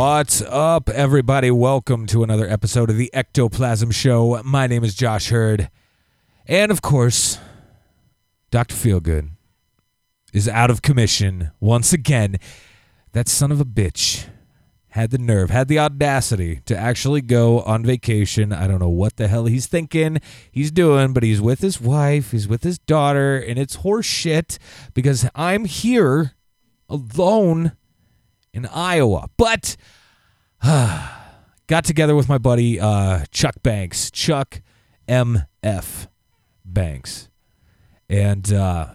What's up, everybody? Welcome to another episode of the Ectoplasm Show. My name is Josh Hurd. And of course, Dr. Feelgood is out of commission once again. That son of a bitch had the nerve, had the audacity to actually go on vacation. I don't know what the hell he's thinking he's doing, but he's with his wife, he's with his daughter, and it's horse shit because I'm here alone in Iowa. But got together with my buddy uh, Chuck Banks, Chuck M.F. Banks, and uh,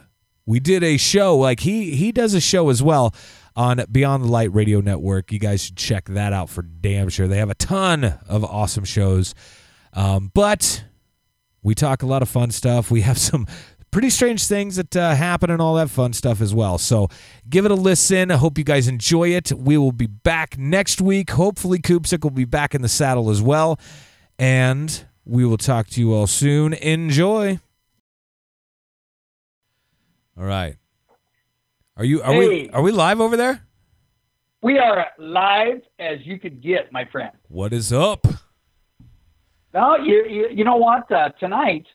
we did a show. Like he he does a show as well on Beyond the Light Radio Network. You guys should check that out for damn sure. They have a ton of awesome shows, um, but we talk a lot of fun stuff. We have some pretty strange things that uh, happen and all that fun stuff as well. So give it a listen. I hope you guys enjoy it. We will be back next week. Hopefully, Koopsick will be back in the saddle as well. And we will talk to you all soon. Enjoy. All right. Are you are we are we live over there? We are live as you could get, my friend. What is up? Well, you, you, you know what? Uh, tonight,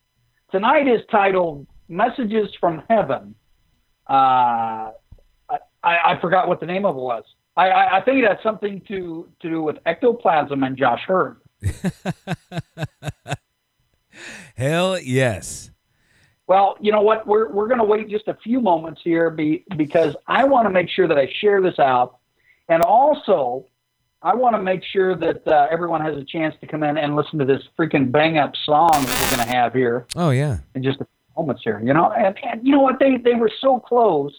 tonight is titled "Messages from Heaven." Uh, I, I, forgot what the name of it was. I, I, I think it has something to to do with ectoplasm and Josh Hurd. Hell yes. Well, you know what? We're we're going to wait just a few moments here be, because I want to make sure that I share this out, and also I want to make sure that uh, everyone has a chance to come in and listen to this freaking bang up song that we're going to have here Oh yeah. in just a few moments here. You know, and, and you know what? They they were so close,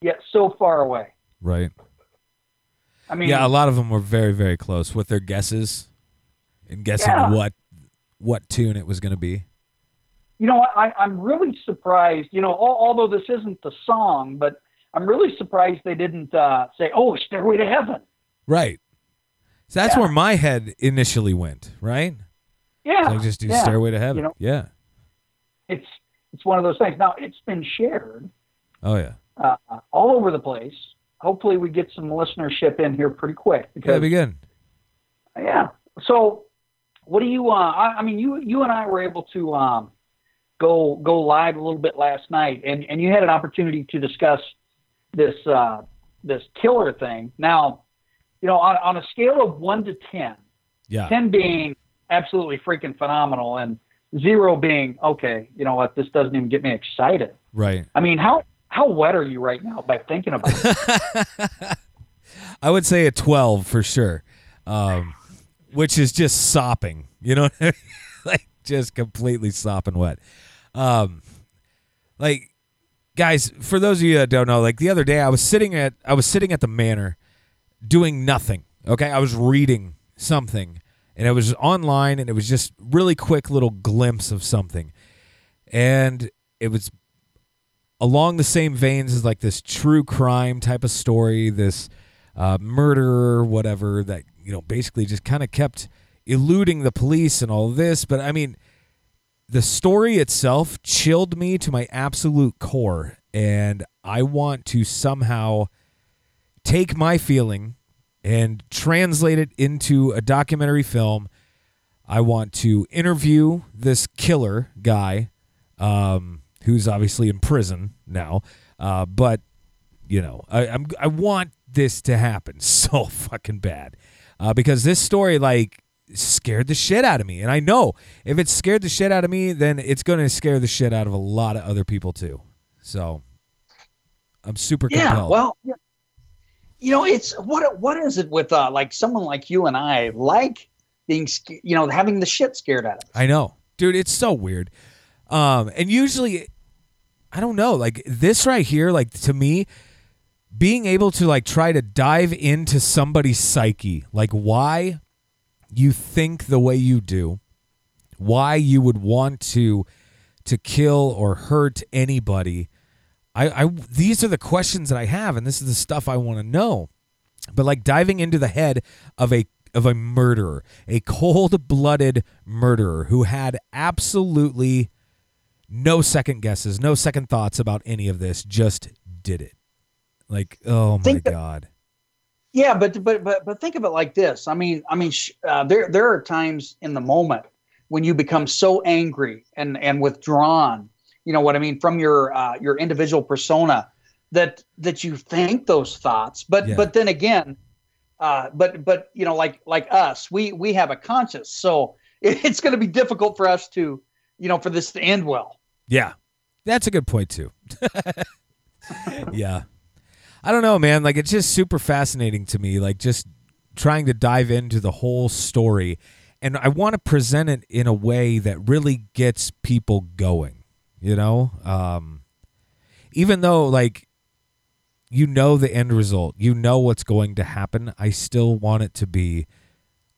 yet so far away. Right. I mean, Yeah, a lot of them were very very close with their guesses and guessing Yeah. what what tune it was going to be. you know, I, I'm really surprised. You know, al- although this isn't the song, but I'm really surprised they didn't uh, say, "Oh, Stairway to Heaven." Right. So that's Yeah. where my head initially went, right? Yeah, So I just do yeah. Stairway to Heaven. You know, yeah. it's it's one of those things. Now it's been shared Oh yeah. uh, all over the place. Hopefully, we get some listenership in here pretty quick Yeah, because be good. yeah. So, what do you? Uh, I, I mean, you you and I were able to um, go go live a little bit last night, and and you had an opportunity to discuss this uh, this killer thing. Now, you know, on on a scale of one to ten, Yeah. 10 being absolutely freaking phenomenal and zero being okay you know what this doesn't even get me excited Right. i mean how how wet are you right now by thinking about it I would say a 12 for sure. Um, which is just sopping, you know, like just completely sopping wet. Um, like guys, for those of you that don't know, like the other day I was sitting at I was sitting at the manor doing nothing. Okay? I was reading something and it was online and it was just really quick little glimpse of something. And it was along the same veins as like this true crime type of story, this uh, murderer, whatever that you know basically just kind of kept eluding the police and all this. But I mean, the story itself chilled me to my absolute core, and I want to somehow take my feeling and translate it into a documentary film. I want to interview this killer guy, um, who's obviously in prison now. Uh, but you know, I, I'm I want this to happen so fucking bad uh, because this story like scared the shit out of me, and I know if it scared the shit out of me, then it's going to scare the shit out of a lot of other people too. So I'm super yeah compelled. well yeah. You know it's what what is it with uh like someone like you and i like being you know having the shit scared out of us I know, dude. It's so weird. Um, and usually, I don't know, like this right here, like to me, being able to like try to dive into somebody's psyche, like why you think the way you do, why you would want to to kill or hurt anybody. I, I these are the questions that I have, and this is the stuff I want to know. But like diving into the head of a of a murderer, a cold blooded murderer who had absolutely no second guesses, no second thoughts about any of this, just did it. Like, oh my that- god. Yeah, but but but but think of it like this. I mean, I mean, sh- uh, there there are times in the moment when you become so angry and and withdrawn. You know what I mean from your uh, your individual persona that that you think those thoughts. But Yeah. but then again, uh, but but you know like like us, we we have a conscience, so it, it's going to be difficult for us to you know for this to end well. Yeah. That's a good point too. yeah. I don't know, man. Like it's just super fascinating to me. Like just trying to dive into the whole story. And I want to present it in a way that really gets people going, you know? Um even though like you know the end result, you know what's going to happen, I still want it to be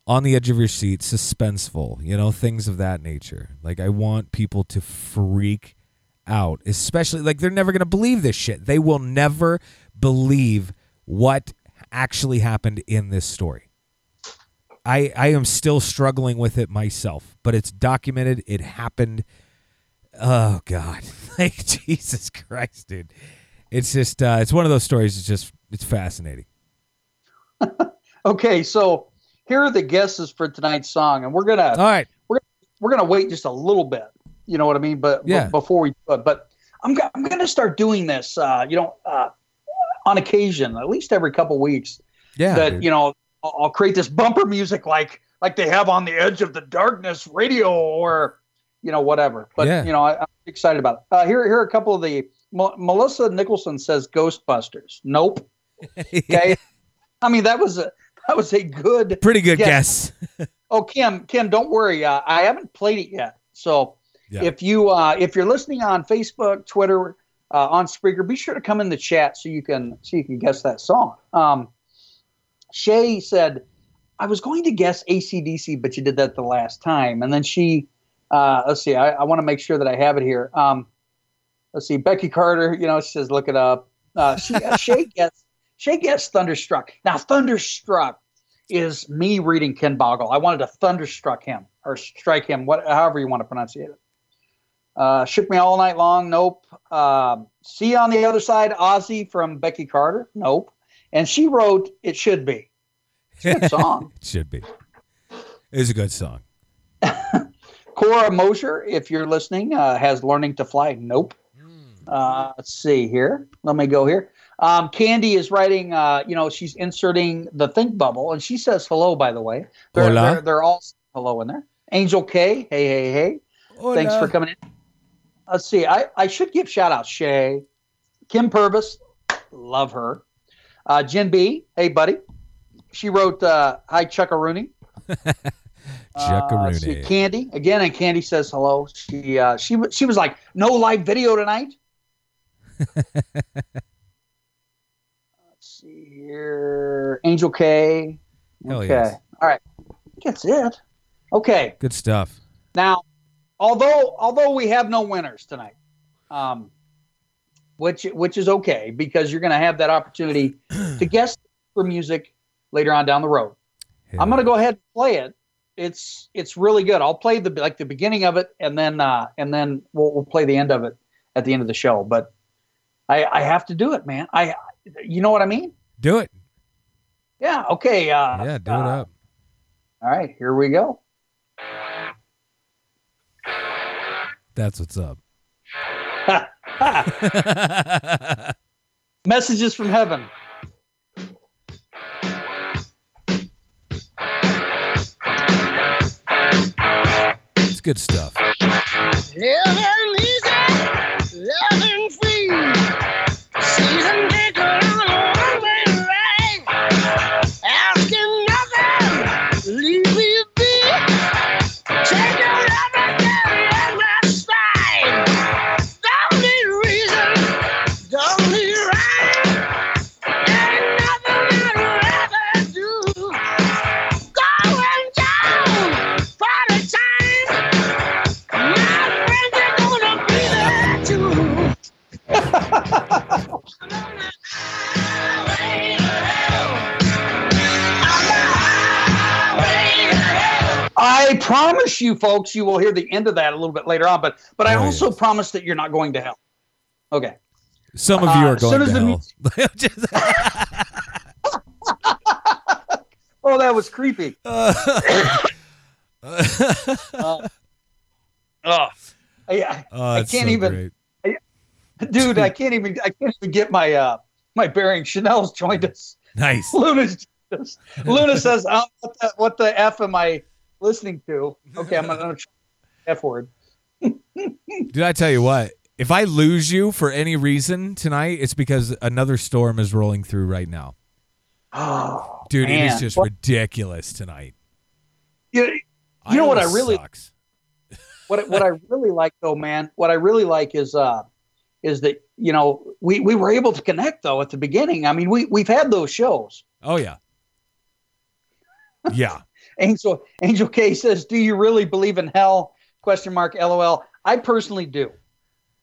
on the edge of your seat, suspenseful, you know, things of that nature. Like I want people to freak out, especially like they're never going to believe this shit. They will never believe what actually happened in this story. I I am still struggling with it myself, but it's documented. It happened. Oh God, like Jesus Christ, dude! It's just uh, it's one of those stories. It's just it's fascinating. Okay, so here are the guesses for tonight's song, and we're gonna All right, we're we're gonna wait just a little bit. You know what I mean? But Yeah. before we do it, but I'm I'm gonna start doing this. Uh, you know, uh, on occasion, at least every couple weeks. yeah, that dude. you know, I'll, I'll create this bumper music like like they have on the Edge of the Darkness radio or you know whatever. But Yeah. you know, I, I'm excited about it. Uh, here here are a couple of the M- Melissa Nicholson says Ghostbusters. Nope. Okay. I mean that was a that was a good pretty good Yeah. guess. Oh, Kim, Kim, don't worry. Uh, I haven't played it yet. So Yeah. if you uh, if you're listening on Facebook, Twitter, uh, on Spreaker, be sure to come in the chat so you can so you can guess that song. Um, Shay said, "I was going to guess ACDC, but you did that the last time." And then she, uh, let's see, I, I want to make sure that I have it here. Um, let's see, Becky Carter, you know, she says, "Look it up." Uh, she, uh, Shay gets Shay gets Thunderstruck. Now, Thunderstruck is me reading Ken Boggle. I wanted to thunderstruck him or strike him, what, however you want to pronounce it. Uh, shook me all night long. Nope. Um, see on the other side, Ozzy from Becky Carter. Nope. And she wrote "It Should Be." It's a good song. It should be. It's a good song. Cora Mosher, if you're listening, uh, has "Learning to Fly." Nope. Uh, let's see here. Let me go here. Um, Candy is writing. Uh, you know, she's inserting the think bubble, and she says hello. By the way, they're, Hola. they're, they're all hello in there. Angel K, hey hey hey. Thanks for coming in. Let's see. I, I should give shout out Shay, Kim Purvis, love her. Uh, Jen B, hey buddy. She wrote uh, hi Chuckaroony. Uh, let's see, Chuckaroony. Candy again, and Candy says hello. She uh, she she was like no live video tonight. let's see here, Angel K. Hell Okay, yes. all right, that's it. Okay, Good stuff. now, although although we have no winners tonight, um, which which is okay because you're going to have that opportunity to guess for music later on down the road. I'm going to go ahead and play it. It's it's really good. I'll play the like the beginning of it and then uh, and then we'll, we'll play the end of it at the end of the show. But I I have to do it, man. I you know what I mean? do it. Yeah. Okay. Uh, Yeah, do uh, it up. All right. Here we go. That's what's up. Messages from heaven. Good stuff. Promise you, folks, you will hear the end of that a little bit later on. But but I Oh, also yes. promise that you're not going to hell. Okay. Some of you Uh, are soon going to hell. Oh, that was creepy. Oh, I, oh, I can't so even- great. dude, I can't even I can't even get my uh my bearing. Chanel's joined us. Nice. Luna's. Luna says, um, what, the, "What the f am I listening to?" Okay, I'm gonna F word. Did I tell you what? If I lose you for any reason tonight, it's because another storm is rolling through right now. Oh, Dude, it man. is just Well, ridiculous tonight. you, you know what I really sucks. what what I really like though, man, what I really like is uh is that you know we we were able to connect though at the beginning. I mean, we we've had those shows. Oh yeah. Yeah. Angel Angel K says, "Do you really believe in hell?" Question mark. LOL. I personally do.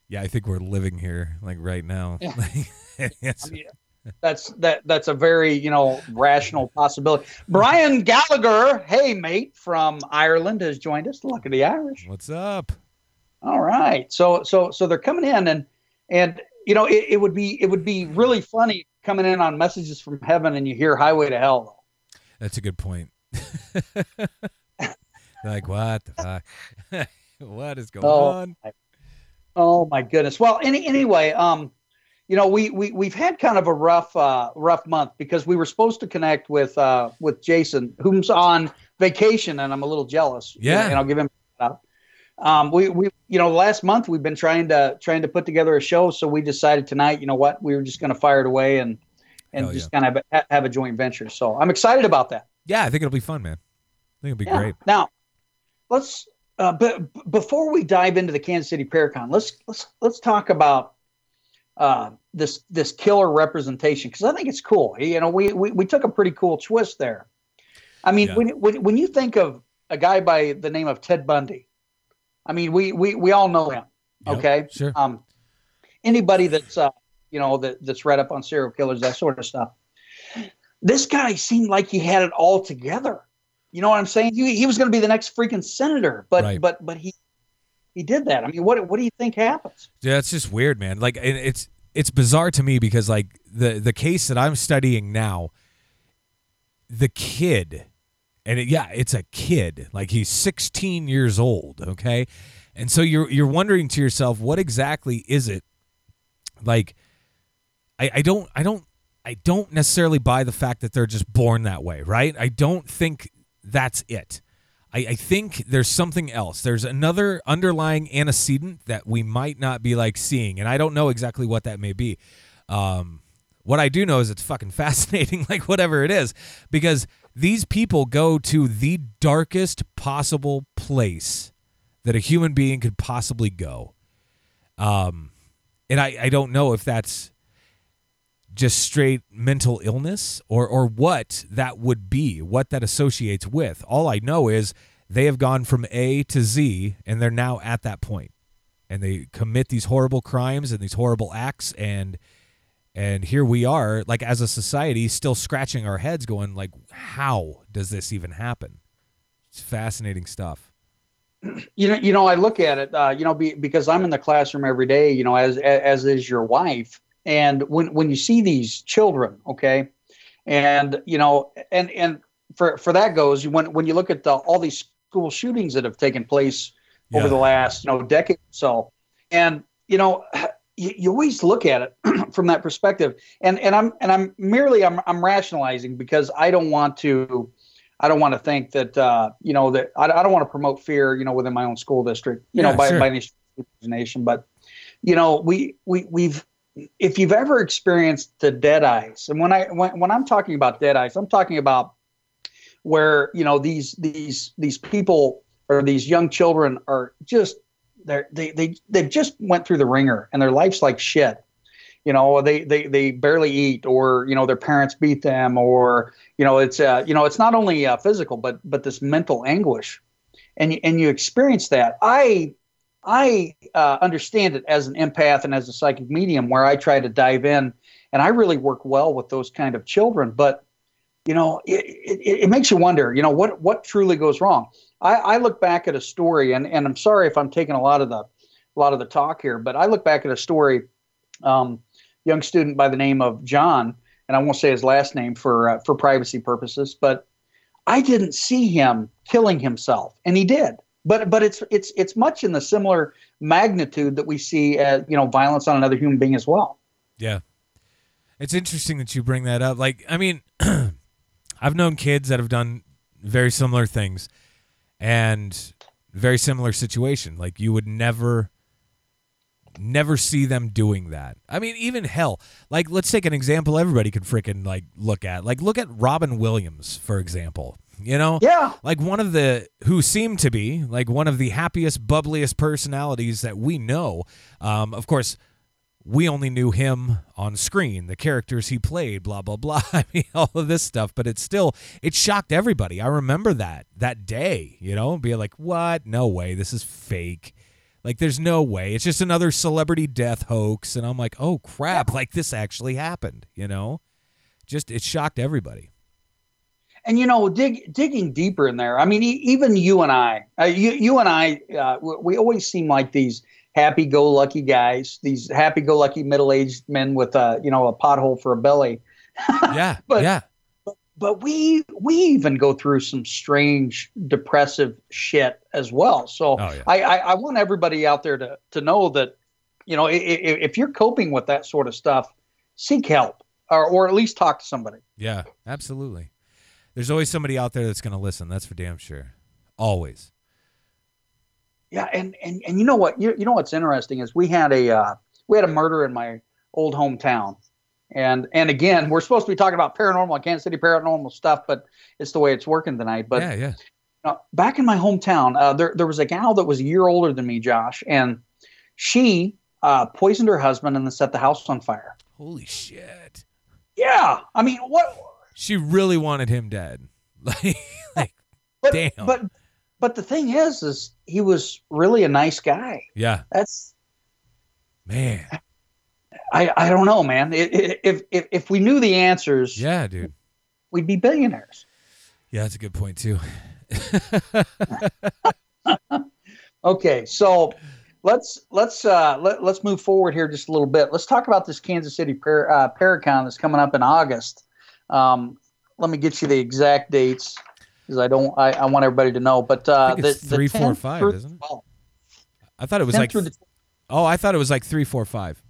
Yeah, I think we're living here like right now. Yeah. It's- I mean, that's that that's a very you know rational possibility. Brian Gallagher, hey mate from Ireland, has joined us. Luck of the Irish. what's up? All right. So so so they're coming in and and you know it, it would be it would be really funny coming in on messages from heaven and you hear Highway to Hell. That's a good point. like what the fuck? what is going Oh, on? Oh my goodness. Well, any anyway, um, you know, we we we've had kind of a rough uh rough month because we were supposed to connect with uh with Jason, whom's on vacation, and I'm a little jealous. Yeah. and I'll give him. Um, we we you know last month we've been trying to trying to put together a show, so we decided tonight, you know what, we were just going to fire it away and and just kind of have, have a joint venture. So I'm excited about that. Yeah, I think it'll be fun, man. I think it'll be Yeah. great. Now, let's. Uh, but b- before we dive into the Kansas City Paracon, let's let's let's talk about uh, this this killer representation because I think it's cool. You know, we, we we took a pretty cool twist there. I mean, Yeah. when, when when you think of a guy by the name of Ted Bundy, I mean, we we we all know him. Yep, Okay, Sure. um, anybody that's uh, you know that that's read up on serial killers, that sort of stuff. This guy seemed like he had it all together. You know what I'm saying? He, he was going to be the next freaking senator, but Right. but but he he did that. I mean, what what do you think happens? Yeah, it's just weird, man. Like and it's it's bizarre to me because like the the case that I'm studying now, the kid, and it, yeah, it's a kid. Like he's 16 years old. Okay, and so you're you're wondering to yourself, what exactly is it? Like, I I don't I don't I don't necessarily buy the fact that they're just born that way, right? I don't think that's it. I, I think there's something else. There's another underlying antecedent that we might not be like seeing, and I don't know exactly what that may be. Um, what I do know is it's fucking fascinating, like whatever it is, because these people go to the darkest possible place that a human being could possibly go. Um, and I, I don't know if that's just straight mental illness or or what that would be, what that associates with. All I know is they have gone from A to Z and they're now at that point. And they commit these horrible crimes and these horrible acts and and here we are like as a society still scratching our heads going like how does this even happen? It's fascinating stuff. You know, you know, I look at it, uh, you know, be, because I'm in the classroom every day, you know, as as is your wife, and when when you see these children, okay, and you know, and and for for that goes when when you look at the, all these school shootings that have taken place over the last you know decade or so, and you know, you, you always look at it from that perspective, and and I'm and I'm merely I'm I'm rationalizing because I don't want to. I don't want to think that uh, you know that I, I don't want to promote fear, you know, within my own school district, you Yeah, know, by sure. by any stretch of the imagination. But you know, we we we've if you've ever experienced the dead eyes, and when I when, when I'm talking about dead eyes, I'm talking about where you know these these these people or these young children are just they're, they they they've just went through the wringer and their life's like shit. You know they they they barely eat or you know their parents beat them or you know it's uh you know it's not only uh, physical but but this mental anguish. And you, and you experience that. I i uh, understand it as an empath and as a psychic medium where i try to dive in and i really work well with those kind of children but you know it, it, it makes you wonder you know what what truly goes wrong I, I look back at a story, and, and I'm sorry if I'm taking a lot of the a lot of the talk here, but I look back at a story. Um, young student by the name of John, and I won't say his last name for uh, for privacy purposes, but I didn't see him killing himself, and he did. But but it's it's it's much in the similar magnitude that we see, uh, you know, violence on another human being as well. Yeah. It's interesting that you bring that up. Like, I mean, I've known kids that have done very similar things and very similar situation. Like, you would never, never see them doing that. I mean, even hell, like, let's take an example everybody can freaking, like, look at. Like, look at Robin Williams, for example. You know? Yeah. Like, one of the, who seemed to be, like, one of the happiest, bubbliest personalities that we know. Um, of course, we only knew him on screen, the characters he played, blah blah blah. I mean, all of this stuff, but it still it shocked everybody. I remember that that day, you know, being like, "What? No way! This is fake." Like, there's no way. It's just another celebrity death hoax, and I'm like, "Oh crap! Like this actually happened," you know? Just it shocked everybody. And you know, dig, digging deeper in there. I mean, e- even you and I, uh, you, you and I, uh, we, we always seem like these happy-go-lucky guys, these happy-go-lucky middle-aged men with a, you know, a pothole for a belly. Yeah, But- yeah, But we we even go through some strange, depressive shit as well. So Oh, yeah. I, I I want everybody out there to to know that, you know, i- i- if you're coping with that sort of stuff, seek help or or at least talk to somebody. yeah. Absolutely. There's always somebody out there that's going to listen. That's for damn sure. Always. Yeah, and and and you know what? You, you know what's interesting is we had a uh, we had a murder in my old hometown, and and again we're supposed to be talking about paranormal, Kansas City paranormal stuff, but it's the way it's working tonight. But yeah, yeah. uh, back in my hometown, uh, there there was a gal that was a year older than me, Josh, and she uh, poisoned her husband and then set the house on fire. Holy shit. Yeah, I mean what? She really wanted him dead. Like, like But, Damn. But but the thing is, is he was really a nice guy. yeah, That's man. I I don't know, man. It, it, if if if we knew the answers, Yeah, dude. we'd be billionaires. Yeah, that's a good point too. Okay, so let's let's uh, let, let's move forward here just a little bit. Let's talk about this Kansas City Par- uh, Paracon that's coming up in August. Um, let me get you the exact dates because I don't I, I want everybody to know. But uh, think it's the, the four, five, through isn't it? 12th. I thought it was like the oh, I thought it was like three, four, five.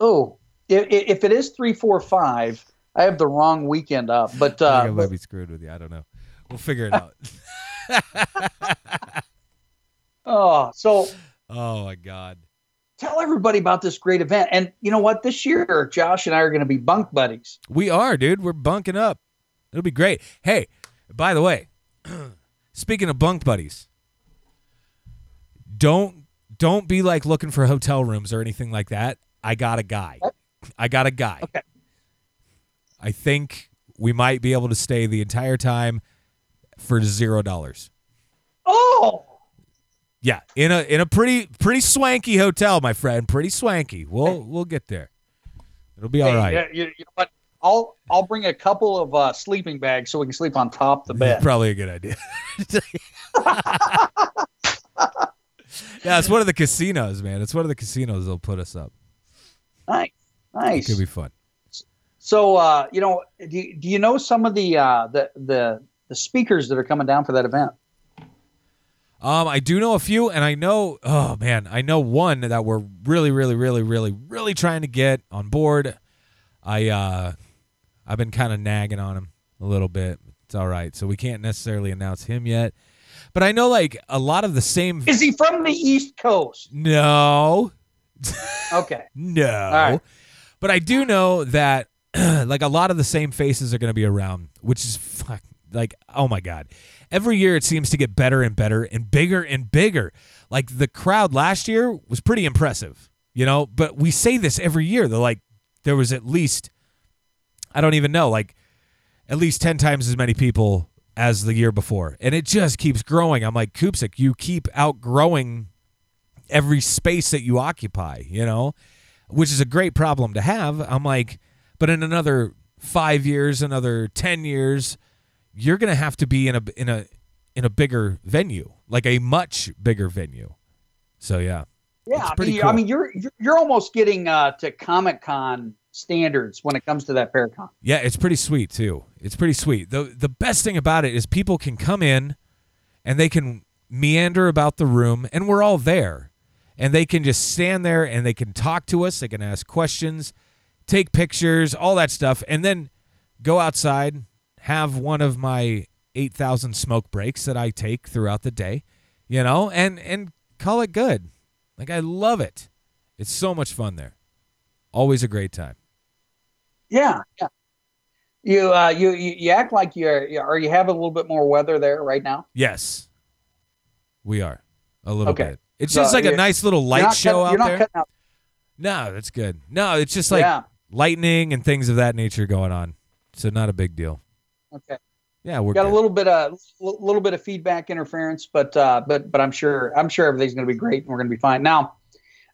oh, if, if it is three four five, I have the wrong weekend up. But I uh, think I might be screwed with you. I don't know. We'll figure it out. oh, so oh my god. Tell everybody about this great event. And you know what? This year, Josh and I are going to be bunk buddies. We are, dude. We're bunking up. It'll be great. Hey, by the way, speaking of bunk buddies, don't don't be like looking for hotel rooms or anything like that. I got a guy. I got a guy. Okay. I think we might be able to stay the entire time for zero dollars. Oh. Yeah, in a in a pretty pretty swanky hotel, my friend. Pretty swanky. We'll we'll get there. It'll be all Hey, right. yeah, you, you know what? I'll I'll bring a couple of uh, sleeping bags so we can sleep on top of the bed. Probably a good idea. yeah, it's one of the casinos, man. It's one of the casinos that'll put us up. Nice, nice. It could be fun. So, uh, you know, do you, do you know some of the uh, the the the speakers that are coming down for that event? Um, I do know a few, and I know, oh man, I know one that we're really, really, really, really, really trying to get on board. I, uh, I've been kind of nagging on him a little bit. It's all right, so we can't necessarily announce him yet, but I know like a lot of the same. Is he from the East Coast? No, Okay. No. right. But I do know that like a lot of the same faces are going to be around, which is fuck, like oh my god. Every year it seems to get better and better and bigger and bigger. Like the crowd last year was pretty impressive, you know, but we say this every year. They're like there was at least I don't even know, like at least 10 times as many people as the year before. And it just keeps growing. I'm like, Koopsik, you keep outgrowing every space that you occupy, you know, which is a great problem to have. I'm like, but in another five years, another 10 years, you're going to have to be in a, in a, in a bigger venue, like a much bigger venue. So yeah, Yeah, I pretty mean, cool. I mean, you're you're- you're almost getting uh, to Comic Con standards when it comes to that Paracon. Yeah, it's pretty sweet too. It's pretty sweet. The the best thing about it is people can come in and they can meander about the room and we're all there. And they can just stand there and they can talk to us, they can ask questions, take pictures, all that stuff and then go outside, have one of my 8000 smoke breaks that I take throughout the day, you know, and and call it good. Like I love it. It's so much fun there. Always a great time. Yeah, yeah. You uh, you you act like you're you- are you have a little bit more weather there right now? Yes, we are a little Okay. bit. It's So just like a nice little light show cut- out there. out. No, that's good. No, it's just like yeah. lightning and things of that nature going on. So not a big deal. Okay. Yeah, we're Got a little bit of a little bit of feedback interference, but uh, but but I'm sure I'm sure everything's going to be great and we're going to be fine. Now,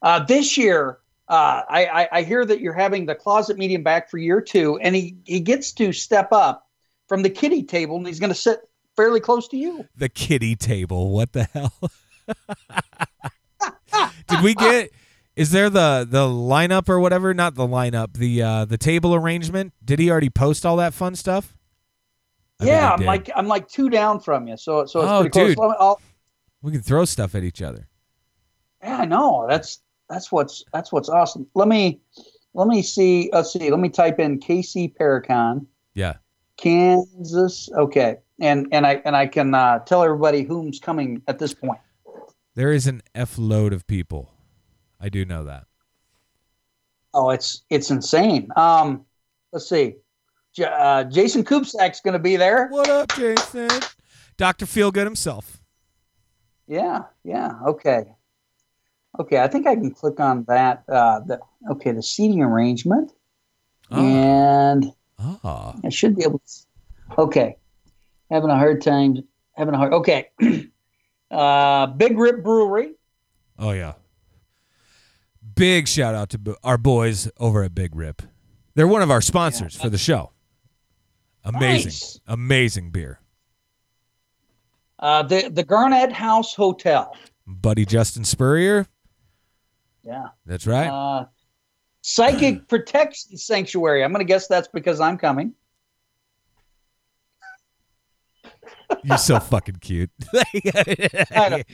uh, this year, uh, I, I I hear that you're having the closet medium back for year two, and he he gets to step up from the kitty table, and he's going to sit fairly close to you. the kitty table. What the hell? Did we get? Is there the the lineup or whatever? Not the lineup. The uh, the table arrangement. Did he already post all that fun stuff? I yeah, I'm like I'm like two down from you, so so it's Oh, pretty close. dude. I'll- we can throw stuff at each other. Yeah, I know. That's that's what's that's what's awesome. Let me let me see. Let's see. Let me type in KC Paracon, Yeah. Kansas. Okay, and and I and I can uh, tell everybody whom's coming at this point. There is an f load of people. I do know that. Oh, it's it's insane. Um, let's see. J- uh, Jason Kupsak's going to be there. What up, Jason? Doctor Feelgood himself. Yeah, yeah. Okay, okay. I think I can click on that. Uh, the, okay, the seating arrangement, Oh. and Ah. I should be able to. Okay. Having a hard time. Having a hard. Okay. uh, Big Rip Brewery. Oh yeah. Big shout out to our boys over at Big Rip. They're one of our sponsors for the show. Amazing, Nice. amazing beer. Uh, the the Garnett House Hotel. Buddy Justin Spurrier. Yeah. That's right. Uh, Psychic Protection Sanctuary. I'm going to guess that's because I'm coming. You're so fucking cute.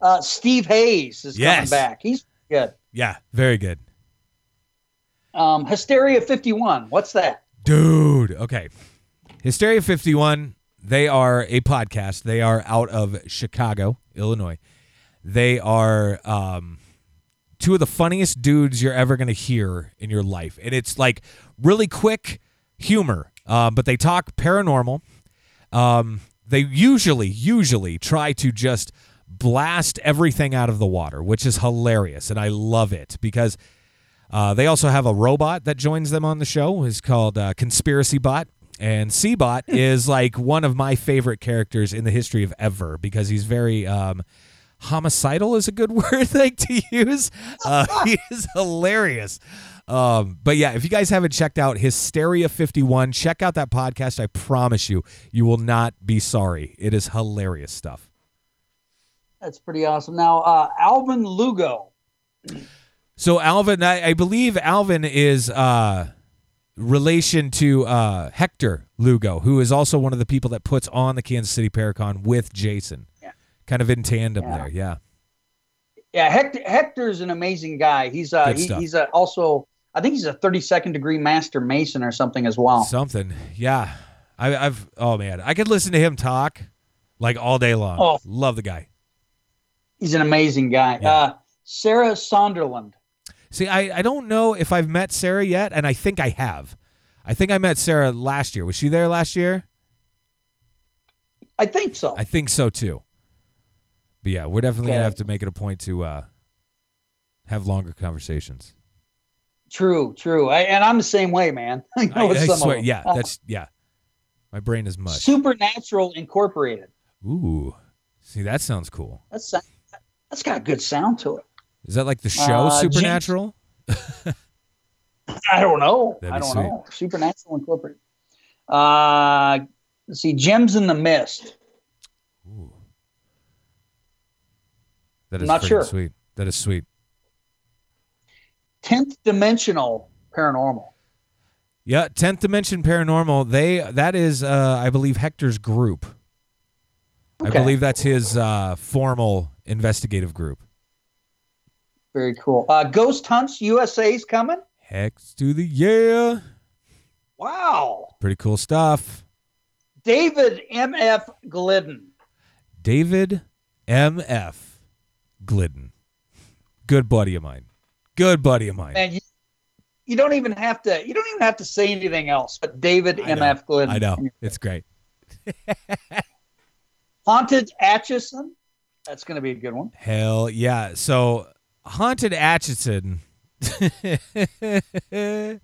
Uh, Steve Hayes is Yes. coming back. He's good. yeah, very good. Um, Hysteria 51. What's that? Dude, okay. Hysteria 51, they are a podcast. They are out of Chicago, Illinois. They are um, two of the funniest dudes you're ever going to hear in your life. And it's like really quick humor, uh, but they talk paranormal. Um, they usually, usually try to just blast everything out of the water, which is hilarious. And I love it because uh, they also have a robot that joins them on the show. It's called uh, Conspiracy Bot. And Seabot is like one of my favorite characters in the history of ever because he's very um, homicidal is a good word like to use. Uh, he is hilarious. Um, but yeah, if you guys haven't checked out Hysteria 51, check out that podcast. I promise you, you will not be sorry. It is hilarious stuff. That's pretty awesome. Now, uh, Alvin Lugo. So Alvin, I, I believe Alvin is uh, relation to uh, Hector Lugo, who is also one of the people that puts on the Kansas City Paracon with Jason, Yeah. kind of in tandem Yeah. there. Yeah, Yeah, Hector, Hector's an amazing guy. He's uh, he, he's a, also I think he's a 32nd degree master mason or something as well. something. Yeah, I, I've. Oh man, I could listen to him talk like all day long. Oh. Love the guy. He's an amazing guy. Yeah. Uh, Sarah Sonderland. See, I, I don't know if I've met Sarah yet, and I think I have. I think I met Sarah last year. Was she there last year? I think so. I think so too. But yeah, we're definitely Okay. gonna have to make it a point to uh, have longer conversations. true, true. I, and I'm the same way, man. I know I, I swear, yeah, that's yeah. My brain is mush. Supernatural Incorporated. Ooh, see, that sounds cool. That's that's got a good sound to it. Is that like the show uh, Supernatural? Jim- I don't know. I don't sweet. know. Supernatural Incorporated. Uh, see, Gems in the Mist. Ooh. That is not sure. sweet. That is sweet. Tenth Dimensional Paranormal. Yeah, Tenth Dimension Paranormal. They that is, uh, I believe, Hector's group. Okay. I believe that's his uh, formal investigative group. Very cool. Uh, Ghost Hunts USA's coming. Hex to the yeah. Wow. Pretty cool stuff. David M.F. Glidden. David M.F. Glidden. Good buddy of mine. Good buddy of mine. And you, you don't even have to. You don't even have to say anything else. But David I know. M.F. Glidden. I know. It's great. Haunted Atchison. That's going to be a good one. Hell yeah. So Haunted Atchison. that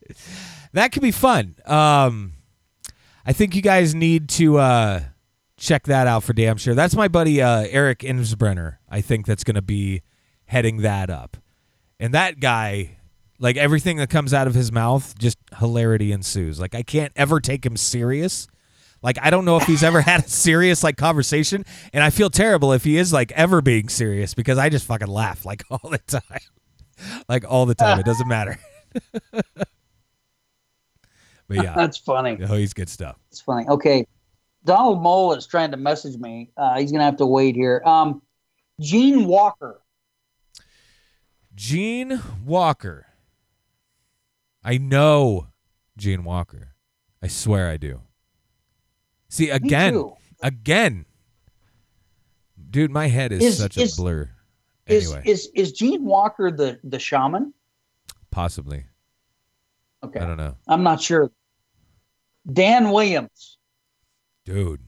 could be fun. Um I think you guys need to uh check that out for damn sure. That's my buddy uh Eric Insbrenner. I think that's gonna be heading that up. And that guy, like everything that comes out of his mouth, just hilarity ensues. Like I can't ever take him serious. Like I don't know if he's ever had a serious like conversation, and I feel terrible if he is like ever being serious because I just fucking laugh like all the time, like all the time. It doesn't matter. but yeah, That's funny. oh, he's good stuff. It's funny. Okay. Donald Mole is trying to message me. Uh, he's going to have to wait here. Um, Gene Walker. Gene Walker. I know Gene Walker. I swear I do. See again, again, dude. My head is, Is- such is- a blur. Is Anyway, is is Gene Walker the the shaman? possibly. Okay. I don't know. I'm not sure. Dan Williams. dude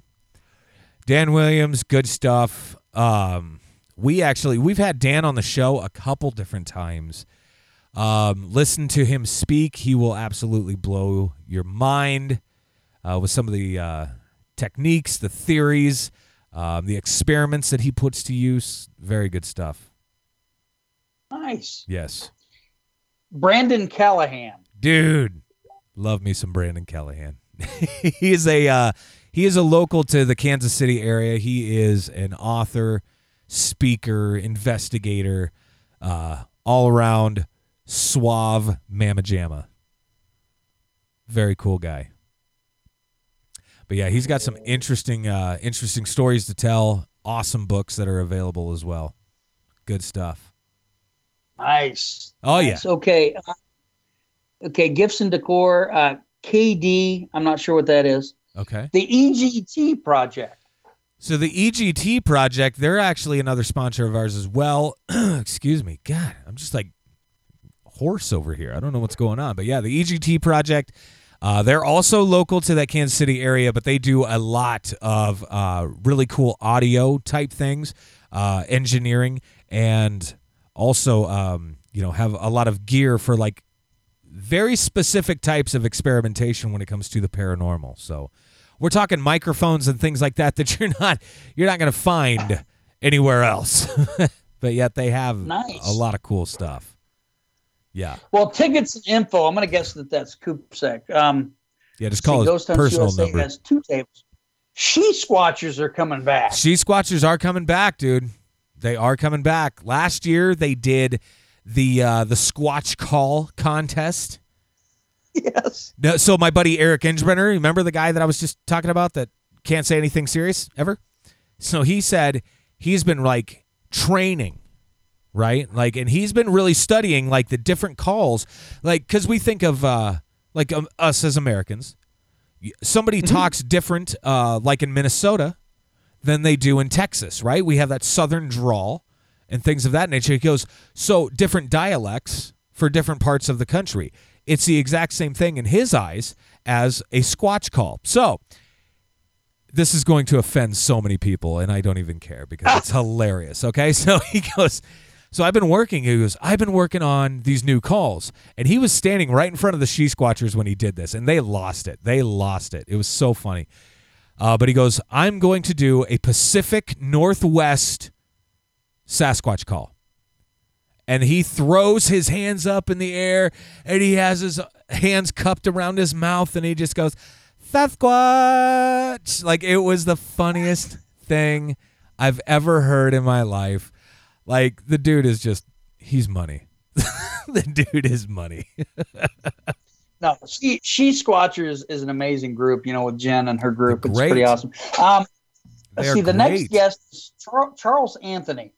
dan williams good stuff um we actually we've had dan on the show a couple different times um listen to him speak he will absolutely blow your mind uh, with some of the uh, techniques the theories um, the experiments that he puts to use. Very good stuff. Nice. yes. Brandon Callahan. dude love me some brandon callahan. He is a uh, he is a local to the kansas city area. He is an author speaker investigator uh, all around suave mama jamma very cool guy but yeah he's got some interesting uh, interesting stories to tell awesome books that are available as well good stuff Nice. oh yeah Nice. Okay. Uh, okay. Gifts and decor. Uh, KD. I'm not sure what that is. okay The EGT project. So the EGT project, they're actually another sponsor of ours as well. Excuse me. God, I'm just like hoarse over here. I don't know what's going on. But yeah, the EGT project, uh, they're also local to that Kansas City area, but they do a lot of uh, really cool audio type things, uh, engineering, and also, um, you know, have a lot of gear for like very specific types of experimentation when it comes to the paranormal. So we're talking microphones and things like that that you're not you're not going to find anywhere else. but yet they have Nice. a lot of cool stuff. Yeah. Well, tickets and info. I'm going to guess that that's Coopsec. Um, Yeah, just see, call his Ghost personal USA number. has two tables. She Squatchers are coming back. She Squatchers are coming back, dude. They are coming back. Last year they did the uh, the Squatch Call contest. Yes. No, so my buddy Eric Ingebrenner, remember the guy that I was just talking about that can't say anything serious ever? So he said he's been like training, right? Like, and he's been really studying like the different calls, like because we think of uh, like um, us as Americans, somebody talks different, uh, like in Minnesota, than they do in Texas, right? We have that southern drawl and things of that nature. He goes, so different dialects for different parts of the country. It's the exact same thing in his eyes as a Squatch call. So this is going to offend so many people, and I don't even care because it's hilarious. Okay, so he goes. So I've been working. He goes. I've been working on these new calls, and he was standing right in front of the she squatchers when he did this, and they lost it. They lost it. It was so funny. Uh, but he goes, I'm going to do a Pacific Northwest Sasquatch call. And he throws his hands up in the air and he has his hands cupped around his mouth and he just goes, Sasquatch. Like it was the funniest thing I've ever heard in my life. Like the dude is just he's money. the dude is money. No, she she Squatchers is an amazing group. You know, with Jen and her group, it's pretty awesome. Um, They're see. The next guest is Char- Charles Anthony.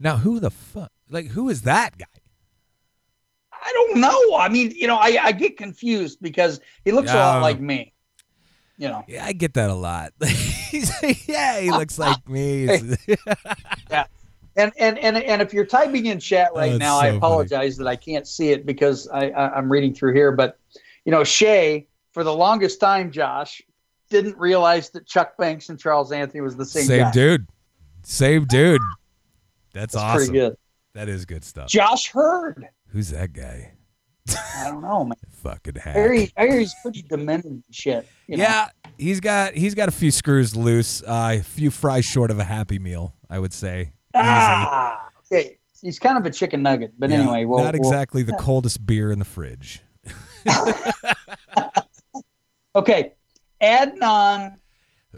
Now who the fuck? Like who is that guy? I don't know. I mean, you know, I, I get confused because he looks a lot like me. You know, Yeah, I get that a lot. He's like, yeah, he looks like me. He's- and and and and if you're typing in chat Oh, right it's now, so I funny. apologize that I can't see it because I, I I'm reading through here. But you know, Shay for the longest time, Josh didn't realize that Chuck Banks and Charles Anthony was the same, Same guy. dude. Same dude. That's, That's awesome. pretty good. That is good stuff. Josh Hurd. Who's that guy? I don't know, man. Fucking hack. I hear, he, I hear he's pretty demented and shit. you know? yeah, he's got he's got a few screws loose, uh, a few fries short of a happy meal, I would say. Easy. Ah, okay. He's kind of a chicken nugget, but Yeah, anyway, well, not well- exactly the coldest beer in the fridge. okay, Adnan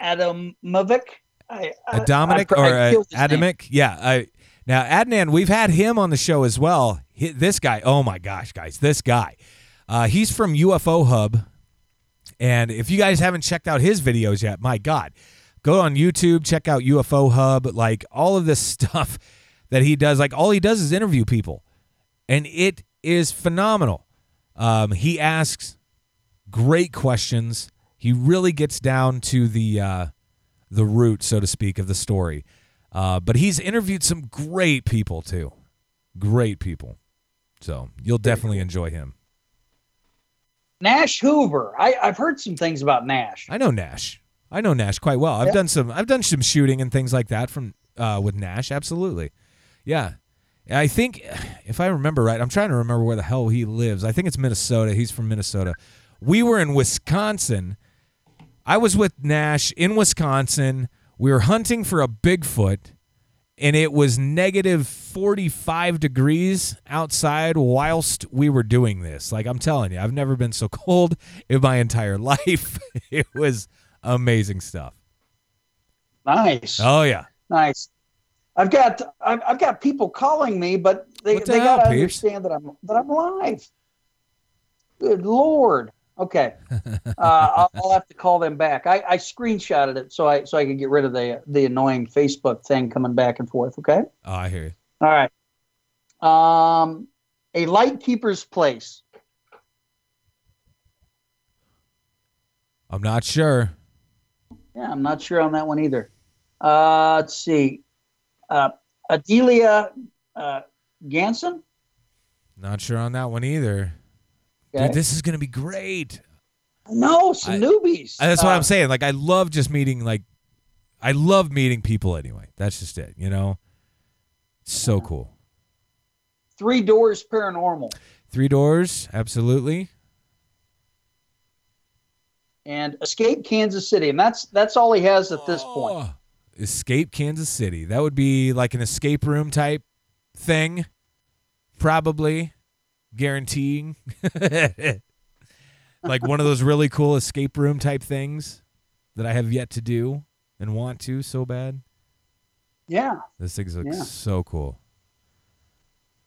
Adamovic. I, I, A Dominic I- or a his name. Adamic? Yeah. I, now Adnan, we've had him on the show as well. He, this guy, oh my gosh, guys, this guy. Uh, he's from UFO Hub, and if you guys haven't checked out his videos yet, my God, go on YouTube, check out UFO Hub. Like all of this stuff that he does, like all he does is interview people, and it is phenomenal. Um, he asks great questions. He really gets down to the uh, the root, so to speak, of the story. Uh, but he's interviewed some great people too, great people. So you'll definitely enjoy him. Nash Hoover. I, I've heard some things about Nash. I know Nash. I know Nash quite well. I've Yeah. done some. I've done some shooting and things like that from uh, with Nash. Absolutely, yeah. I think if I remember right, I'm trying to remember where the hell he lives. I think it's Minnesota. He's from Minnesota. We were in Wisconsin. I was with Nash in Wisconsin. We were hunting for a Bigfoot, and it was negative 45 degrees outside whilst we were doing this. Like I'm telling you, I've never been so cold in my entire life. it was amazing stuff. Nice, Oh yeah. nice. I've got I've, I've got people calling me, but they, the they got to understand that I'm that I'm live. Good lord. Okay, uh, I'll, I'll have to call them back. I, I screenshotted it so I so I could get rid of the the annoying Facebook thing coming back and forth. Okay. Oh, I hear you. All right. Um, a lightkeeper's place. I'm not sure. Yeah, I'm not sure on that one either. Uh, let's see. Uh, Adelia uh, Ganson. Not sure on that one either. Okay. Dude, this is gonna be great. no, some I- newbies. That's what Uh, I'm saying. Like I love just meeting like I love meeting people anyway. That's just it, you know? So cool. Three Doors Paranormal Three doors, absolutely. and Escape Kansas City, and that's that's all he has at this point. Oh, Escape Kansas City. That would be like an escape room type thing. Probably. Guaranteeing. like one of those really cool escape room type things that I have yet to do and want to so bad. Yeah. This thing looks Yeah. so cool.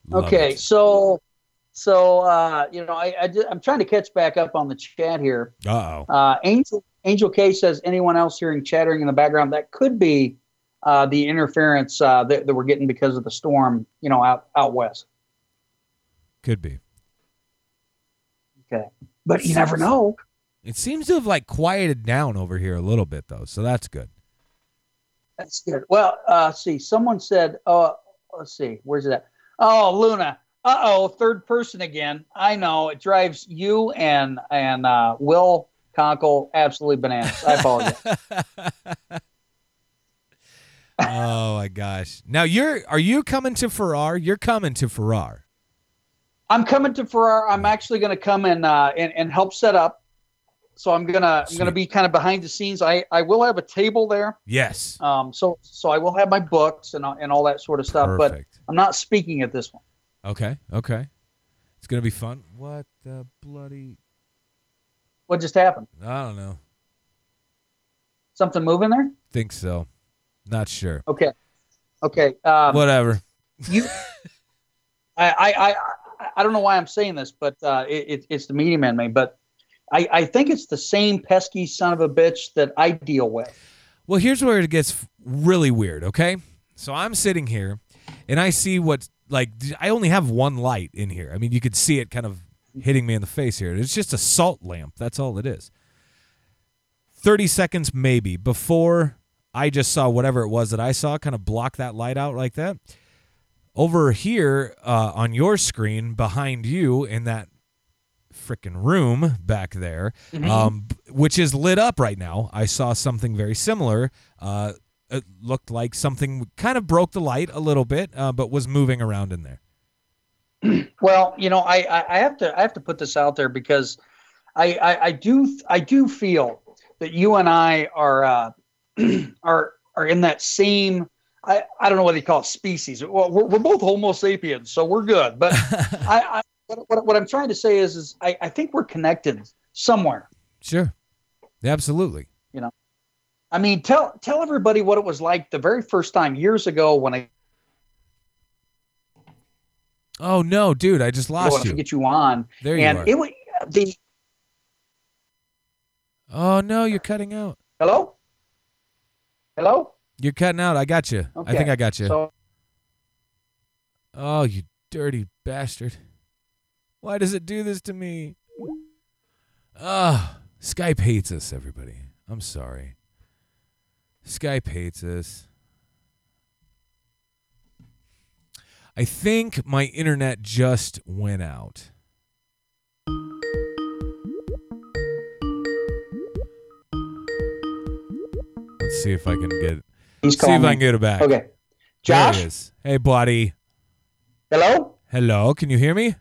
Love Okay, it. so so uh, you know, I, I I'm trying to catch back up on the chat here. Uh-oh. Uh, Angel Angel K says anyone else hearing chattering in the background that could be uh, the interference uh, that, that we're getting because of the storm, you know, out out west. Could be. Okay, but you never know. It seems to have like quieted down over here a little bit though, so that's good. That's good. Well, uh, see, someone said, "Oh, let's see, where's it at?" Oh, Luna. Uh oh, third person again. I know it drives you and and uh, Will Conkle absolutely bananas. I apologize. oh my gosh. Now you're are you coming to Farrar? You're coming to Farrar. I'm coming to Farrar. I'm actually going to come and, uh, and and help set up. So I'm gonna I'm gonna be kind of behind the scenes. I, I will have a table there. Yes. Um, so so I will have my books and and all that sort of stuff. Perfect. But I'm not speaking at this one. Okay. Okay. It's gonna be fun. What the bloody What just happened? I don't know. Something moving there? Think so. Not sure. Okay. Okay. Um, Whatever. you I, I i i don't know why i'm saying this but uh it, it, it's the medium in me but i i think it's the same pesky son of a bitch that i deal with Well, here's where it gets really weird, okay? So I'm sitting here and I see what like I only have one light in here. I mean, you could see it kind of hitting me in the face here. It's just a salt lamp. That's all it is. 30 seconds maybe before I just saw whatever it was that I saw kind of block that light out like that. Over here uh, on your screen behind you in that freaking room back there, um, which is lit up right now. I saw something very similar. Uh, it looked like something kind of broke the light a little bit, uh, but was moving around in there. well you know I, I i have to i have to put this out there because i i, I do i do feel that you and i are uh are are in that same I, I don't know what they call it species. Well, we're, we're both Homo sapiens, so we're good. But I, I what, what, I'm trying to say is, is I, I think we're connected somewhere. Sure, absolutely. You know, I mean, tell tell everybody what it was like the very first time years ago when I Oh no, dude! I just lost to you. get you on, There you and are. it was the Oh no, you're cutting out. hello, hello. You're cutting out. I got you. I think I got you. So Oh, you dirty bastard. Why does it do this to me? Ah, Skype hates us, everybody. I'm sorry. Skype hates us. I think my internet just went out. Let's see if I can get he's see if. I can get it back. Okay, There Josh. is. Hey, buddy. Hello. Hello, can you hear me?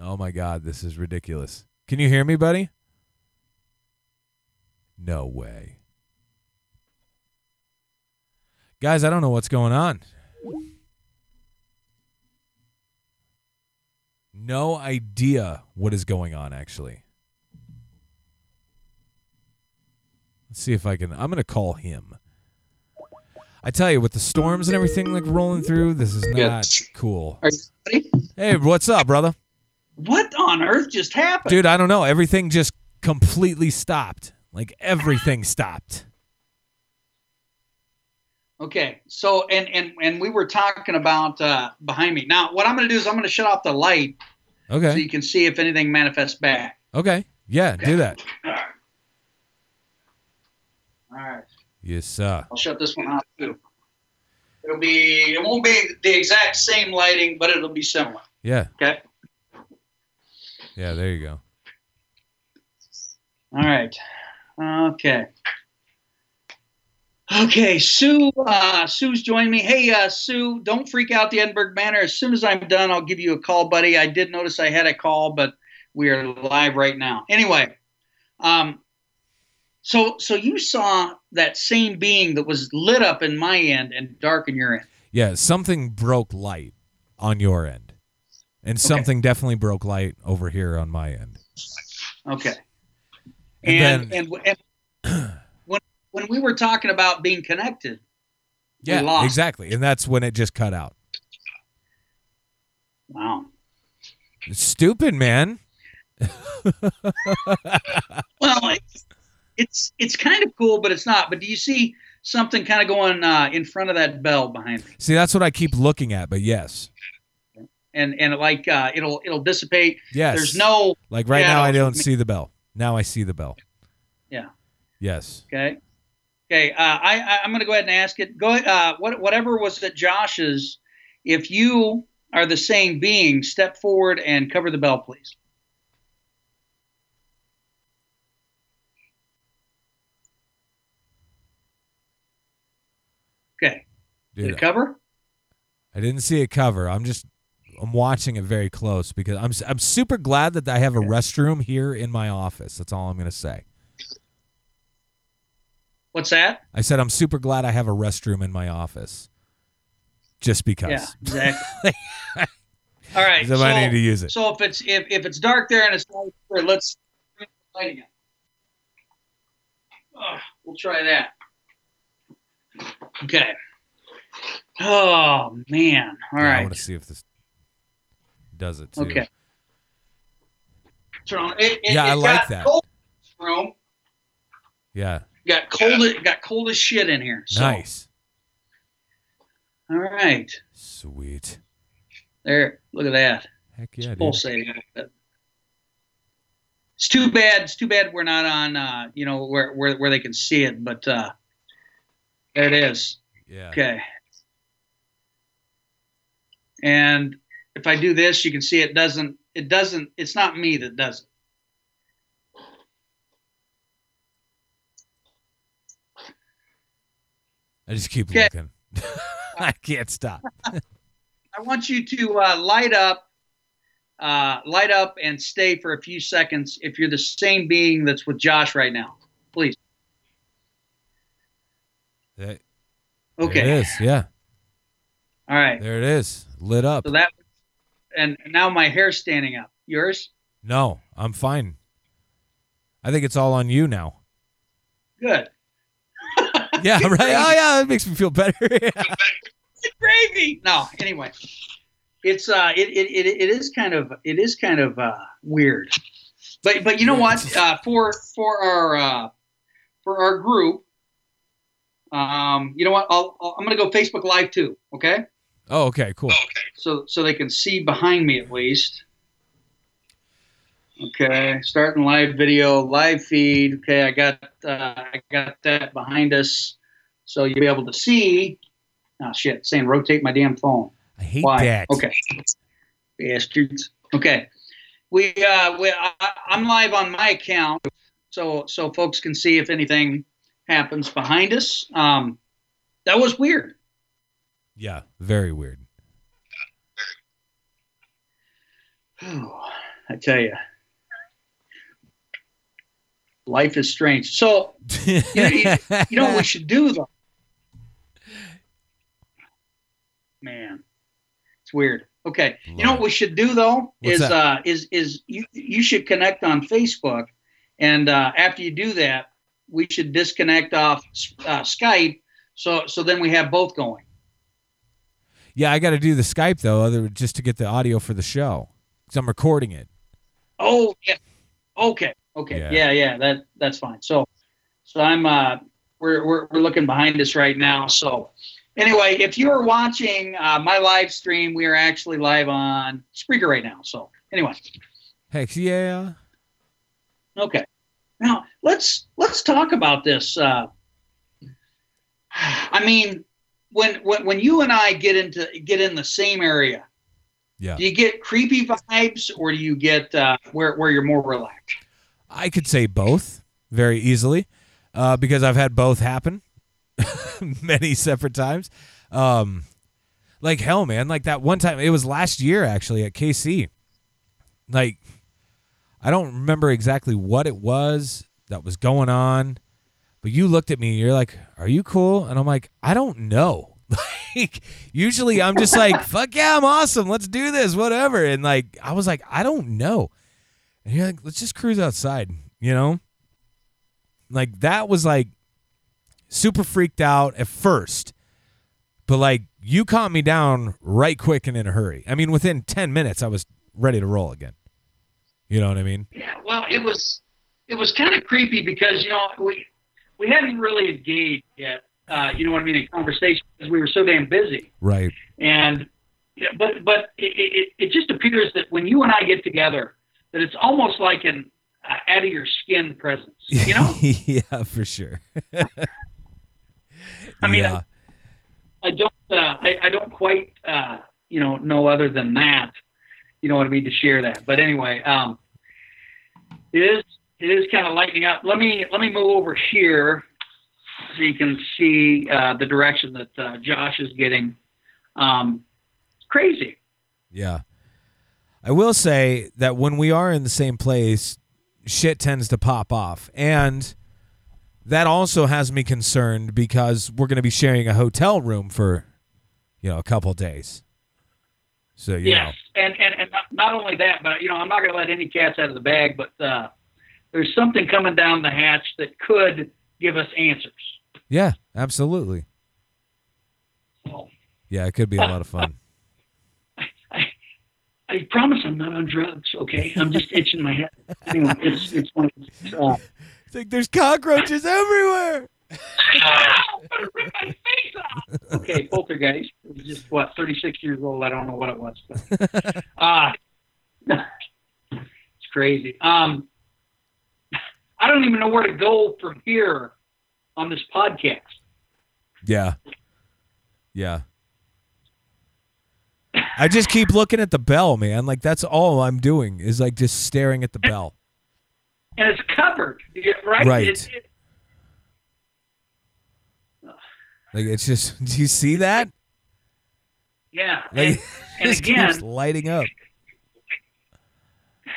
Oh my god, this is ridiculous. Can you hear me, buddy? No way. Guys, I don't know what's going on. No idea what is going on actually. Let's see if I can I'm going to call him. I tell you with the storms and everything like rolling through, this is not cool. You ready? Hey, what's up, brother? What on earth just happened? Dude, I don't know. Everything just completely stopped. Like everything stopped. Okay, so and and and we were talking about uh, behind me. Now, what I'm going to do is I'm going to shut off the light Okay. so you can see if anything manifests back. Okay. Yeah, do that. All right. All right. Yes, sir. I'll shut this one off too. It'll be it won't be the exact same lighting, but it'll be similar. Yeah. Okay. Yeah, there you go. All right. Okay. Okay, Sue. Uh, Sue's joined me. Hey, uh, Sue, don't freak out the Edinburgh Manor. As soon as I'm done, I'll give you a call, buddy. I did notice I had a call, but we are live right now. Anyway, um, so so you saw that same being that was lit up in my end and dark in your end. Yeah, something broke light on your end. And something definitely broke light over here on my end. Okay. And And then- and, and when when we were talking about being connected, Yeah, lost. exactly. And that's when it just cut out. wow. It's stupid, man. Well, it's it's, it's kind of cool, but it's not. But do you see something kind of going uh, in front of that bell behind me? See, that's what I keep looking at, but yes. And and like uh, it'll it'll dissipate. Yes. There's no like right now I don't see the bell. Now I see the bell. Yeah. Yes. okay. Okay, uh, I, I I'm going to go ahead and ask it. Go uh, what whatever was at Josh's. If you are the same being, step forward and cover the bell, please. Okay. Did Dude, it cover? I didn't see it cover. I'm just I'm watching it very close because I'm I'm super glad that I have a restroom here in my office. That's all I'm going to say. What's that? I said I'm super glad I have a restroom in my office. Just because. Yeah, exactly. All right. Because I need to use it. So if it's if, if it's dark there and it's light let's bring the light again. Ugh, we'll try that. Okay. Oh man. All Yeah, I want to see if this does it too. Okay. Turn on. It, it, Yeah, I it like that. Cold in this room. Yeah. Got cold. Got cold as shit in here. So, Nice. All right. Sweet. There. Look at that. Heck yeah, dude. pulsating. a little bit. It's too bad. It's too bad we're not on. Uh, you know where where where they can see it, but uh, there it is. Yeah. Okay. And if I do this, you can see it doesn't. It doesn't. It's not me that does it. I just keep Okay. looking. I can't stop. I want you to uh, light up, uh, light up, and stay for a few seconds. If you're the same being that's with Josh right now, please. There Okay. it is. Yeah. All right. There it is. Lit up. So that, and now my hair's standing up. Yours? No, I'm fine. I think it's all on you now. Good. Yeah, right. Oh yeah, that makes me feel better. Gravy. No. Anyway, it's uh, it, it, it, it is kind of it is kind of uh, weird, but but you know what? Uh, for for our uh, for our group, um, you know what? I'll, I'll I'm gonna go Facebook Live too. Okay. Oh, okay, cool. Okay, so so they can see behind me at least. Okay, starting live video, live feed. Okay, I got uh, I got that behind us, so you'll be able to see. Oh shit! saying rotate my damn phone. I hate Why? that. Okay, bastards. Okay, we uh, we I, I'm live on my account, so so folks can see if anything happens behind us. Um, that was weird. Yeah, very weird. I tell you, life is strange. So, you know, you, you know what we should do though? Man, it's weird. Okay, you know what we should do though What's is that? uh is is you you should connect on Facebook, and uh, after you do that, we should disconnect off uh, Skype. So so then we have both going. Yeah, I got to do the Skype though, other just to get the audio for the show because I'm recording it. Oh yeah. Okay. Okay. Yeah. Yeah. yeah. That that's fine. So so I'm uh we're we're we're looking behind us right now. So anyway, if you're watching uh, my live stream, we are actually live on Spreaker right now. So anyway, Heck yeah. okay. Now let's let's talk about this. Uh, I mean, when when when you and I get into get in the same area, Yeah. do you get creepy vibes or do you get uh, where where you're more relaxed? I could say both very easily uh, because I've had both happen many separate times. Um, like hell, man. Like that one time, it was last year actually at KC. Like, I don't remember exactly what it was that was going on, but you looked at me. You're like, "Are you cool?" And I'm like, "I don't know." Like, usually I'm just like, "Fuck yeah, I'm awesome. Let's do this, whatever." And like, I was like, "I don't know." And you're like, let's just cruise outside, you know? Like that was like super freaked out at first. But like you calmed me down right quick and in a hurry. I mean, within 10 minutes I was ready to roll again. You know what I mean? Yeah, well, it was it was kind of creepy because you know we we hadn't really engaged yet. Uh, you know what I mean in conversation because we were so damn busy. Right. And yeah, but but it, it it just appears that when you and I get together, that it's almost like an uh, out of your skin presence. You know, yeah, for sure. I mean, yeah. I don't uh, I, I don't quite uh, you know know other than that. You know what I mean to share that. But anyway, um, is it is kind of lightening up. Let me let me move over here so you can see uh, the direction that uh, Josh is getting. Um, crazy. Yeah. I will say that when we are in the same place, shit tends to pop off. And that also has me concerned because we're going to be sharing a hotel room for, you know, a couple days. So, you yes, and and and not, not only that, but you know, I'm not going to let any cats out of the bag. But uh, there's something coming down the hatch that could give us answers. Yeah, absolutely. Yeah, it could be a lot of fun. I, I promise I'm not on drugs. Okay, I'm just itching my head. Anyway, it's it's one of uh, It's like there's cockroaches everywhere. Better rip my face off. Okay, poltergeist. It was just what 36 years old. I don't know what it was. But, uh, it's crazy. Um, I don't even know where to go from here on this podcast. Yeah. Yeah. I just keep looking at the bell, man. Like that's all I'm doing is like just staring at the bell. and it's covered, right? Right. It- it- Like it's just do you see that? yeah, Like and, and just again, lighting up.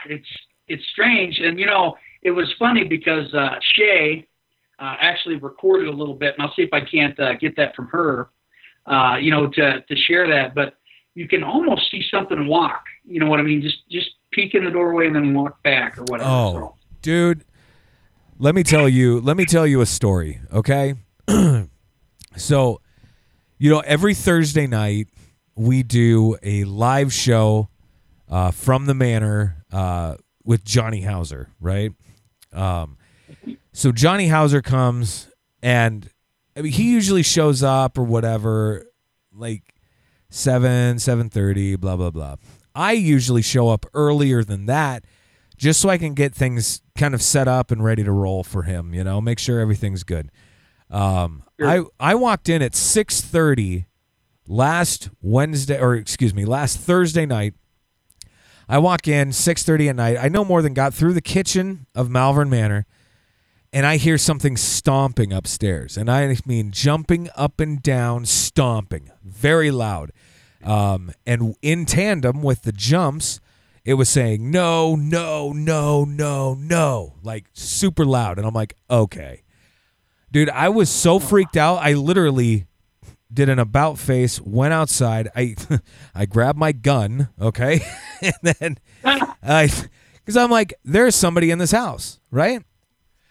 it's it's strange, and you know, it was funny because uh, Shay uh, actually recorded a little bit, and I'll see if I can't uh, get that from her, uh, you know, to to share that. But you can almost see something walk. You know what I mean? Just just peek in the doorway and then walk back or whatever. Oh, So, dude, let me tell you. Let me tell you a story, okay? so, you know, every Thursday night we do a live show uh, from the manor uh, with Johnny Hauser, right? Um, so Johnny Hauser comes, and I mean, he usually shows up or whatever, like seven, seven thirty, blah blah blah. I usually show up earlier than that, just so I can get things kind of set up and ready to roll for him. You know, make sure everything's good. Um, I I walked in at six thirty last Wednesday, or excuse me, last Thursday night. I walk in six thirty at night. I no more than got through the kitchen of Malvern Manor, and I hear something stomping upstairs, and I mean jumping up and down, stomping, very loud. Um, and in tandem with the jumps, it was saying no, no, no, no, no, like super loud, and I'm like, okay, dude, I was so freaked out. I literally did an about face, went outside. I I grabbed my gun, okay, and then I because I'm like, there's somebody in this house, right?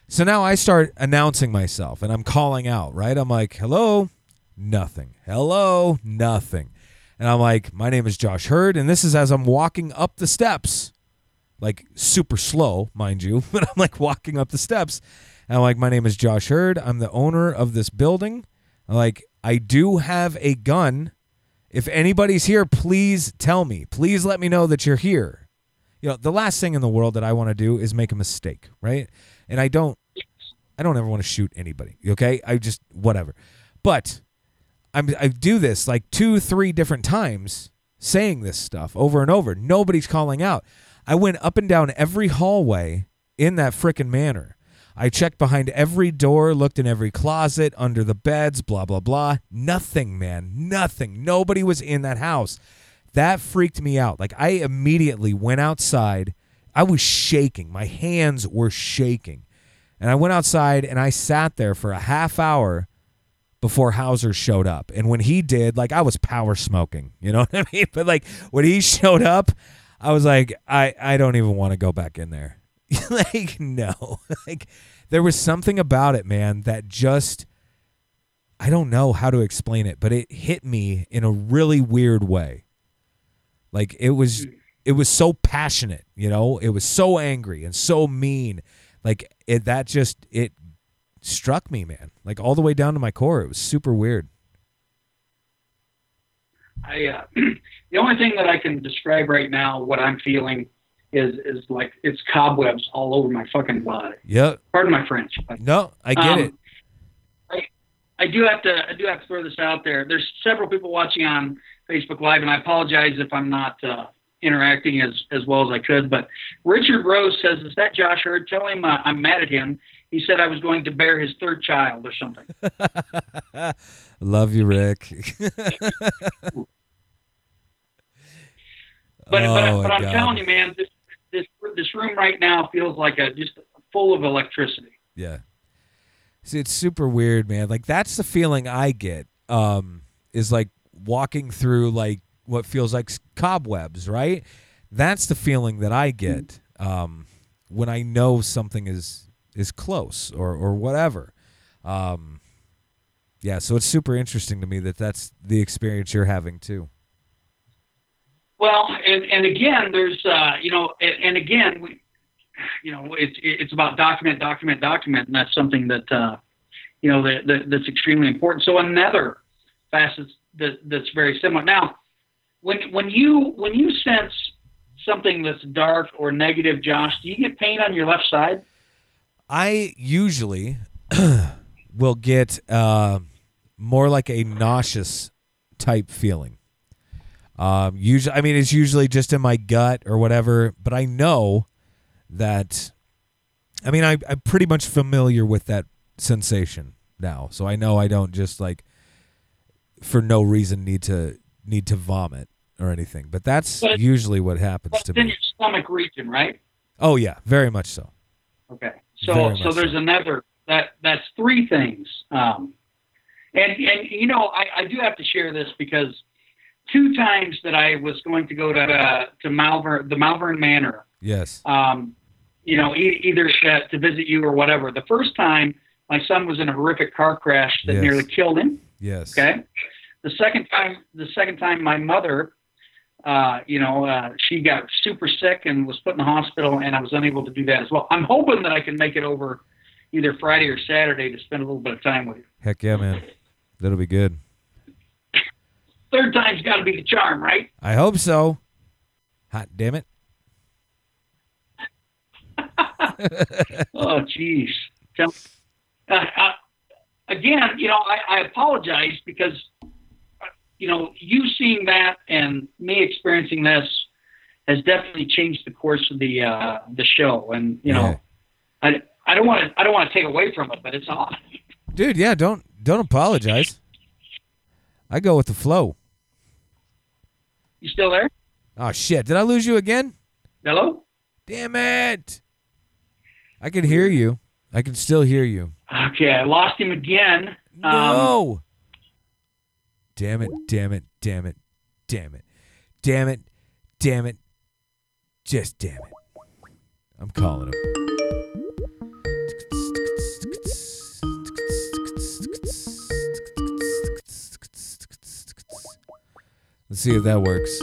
So now I start announcing myself and I'm calling out, right? I'm like, hello, nothing. Hello, nothing. And I'm like, my name is Josh Hurd, and this is as I'm walking up the steps, like super slow, mind you, but I'm like walking up the steps. And I'm like, my name is Josh Hurd. I'm the owner of this building. Like, I do have a gun. If anybody's here, please tell me. Please let me know that you're here. You know, the last thing in the world that I want to do is make a mistake, right? And I don't I don't ever want to shoot anybody, okay? I just whatever. But I'm I do this like two, three different times saying this stuff over and over. Nobody's calling out. I went up and down every hallway in that frickin' manor. I checked behind every door, looked in every closet, under the beds, blah, blah, blah. Nothing, man. Nothing. Nobody was in that house. That freaked me out. Like, I immediately went outside. I was shaking. My hands were shaking. And I went outside and I sat there for a half hour before Hauser showed up. And when he did, like I was power smoking, you know what I mean? But like when he showed up, I was like, I, I don't even want to go back in there. like, no. like there was something about it, man, that just I don't know how to explain it, but it hit me in a really weird way. Like it was it was so passionate, you know? It was so angry and so mean. Like it that just it struck me, man. Like all the way down to my core. It was super weird. I uh, the only thing that I can describe right now, what I'm feeling, is is like it's cobwebs all over my fucking body. Yep. Pardon my French. But, No, I get um, it. I I do have to I do have to throw this out there. There's several people watching on Facebook Live, and I apologize if I'm not uh, interacting as as well as I could. But Richard Rose says, "Is that Josh Hurd? Tell him uh, I'm mad at him. He said I was going to bear his third child or something." Love you, Rick. But Oh, but, but I'm God. telling you, man, this this this room right now feels like a just full of electricity. Yeah. See, it's super weird, man. Like that's the feeling I get. Um, is like walking through like what feels like cobwebs, right? That's the feeling that I get um, when I know something is is close or or whatever. Um, yeah, so it's super interesting to me that that's the experience you're having too. Well, and and again, there's uh, you know, and, and again, we, you know, it's it's about document, document, document, and that's something that uh, you know that, that that's extremely important. So another facet that that's very similar. Now, when when you when you sense something that's dark or negative, Josh, do you get pain on your left side? I usually will get uh, more like a nauseous type feeling. Um, usually, I mean, it's usually just in my gut or whatever, but I know that. I mean, I, I'm pretty much familiar with that sensation now, so I know I don't just like for no reason need to need to vomit or anything. But that's But- usually what happens to it's in me. your stomach region, right? Oh yeah, very much so. Okay. So Very so there's so. another that that's three things. Um, and and you know I, I do have to share this because two times that I was going to go to uh, to Malvern the Malvern Manor, Yes. um, you know e- either to visit you or whatever. The first time my son was in a horrific car crash that Yes. nearly killed him. Yes. Okay. The second time, the second time, my mother, uh, you know, uh, she got super sick and was put in the hospital, and I was unable to do that as well. I'm hoping that I can make it over either Friday or Saturday to spend a little bit of time with you. Heck yeah, man. That'll be good. Third time's got to be the charm, right? I hope so. Hot damn it. Oh, jeez. Uh, uh, again, you know, I, I apologize because, uh, you know, you seeing that and me experiencing this has definitely changed the course of the uh, the show. And you know, I, I don't want to I don't want to take away from it, but it's odd. Dude, yeah, don't don't apologize. I go with the flow. You still there? Oh shit, did I lose you again? Hello? Damn it. I can hear you. I can still hear you. Okay, I lost him again. Um, No. damn it, damn it, damn it, damn it. Damn it, damn it. Just damn it. I'm calling him. Let's see if that works.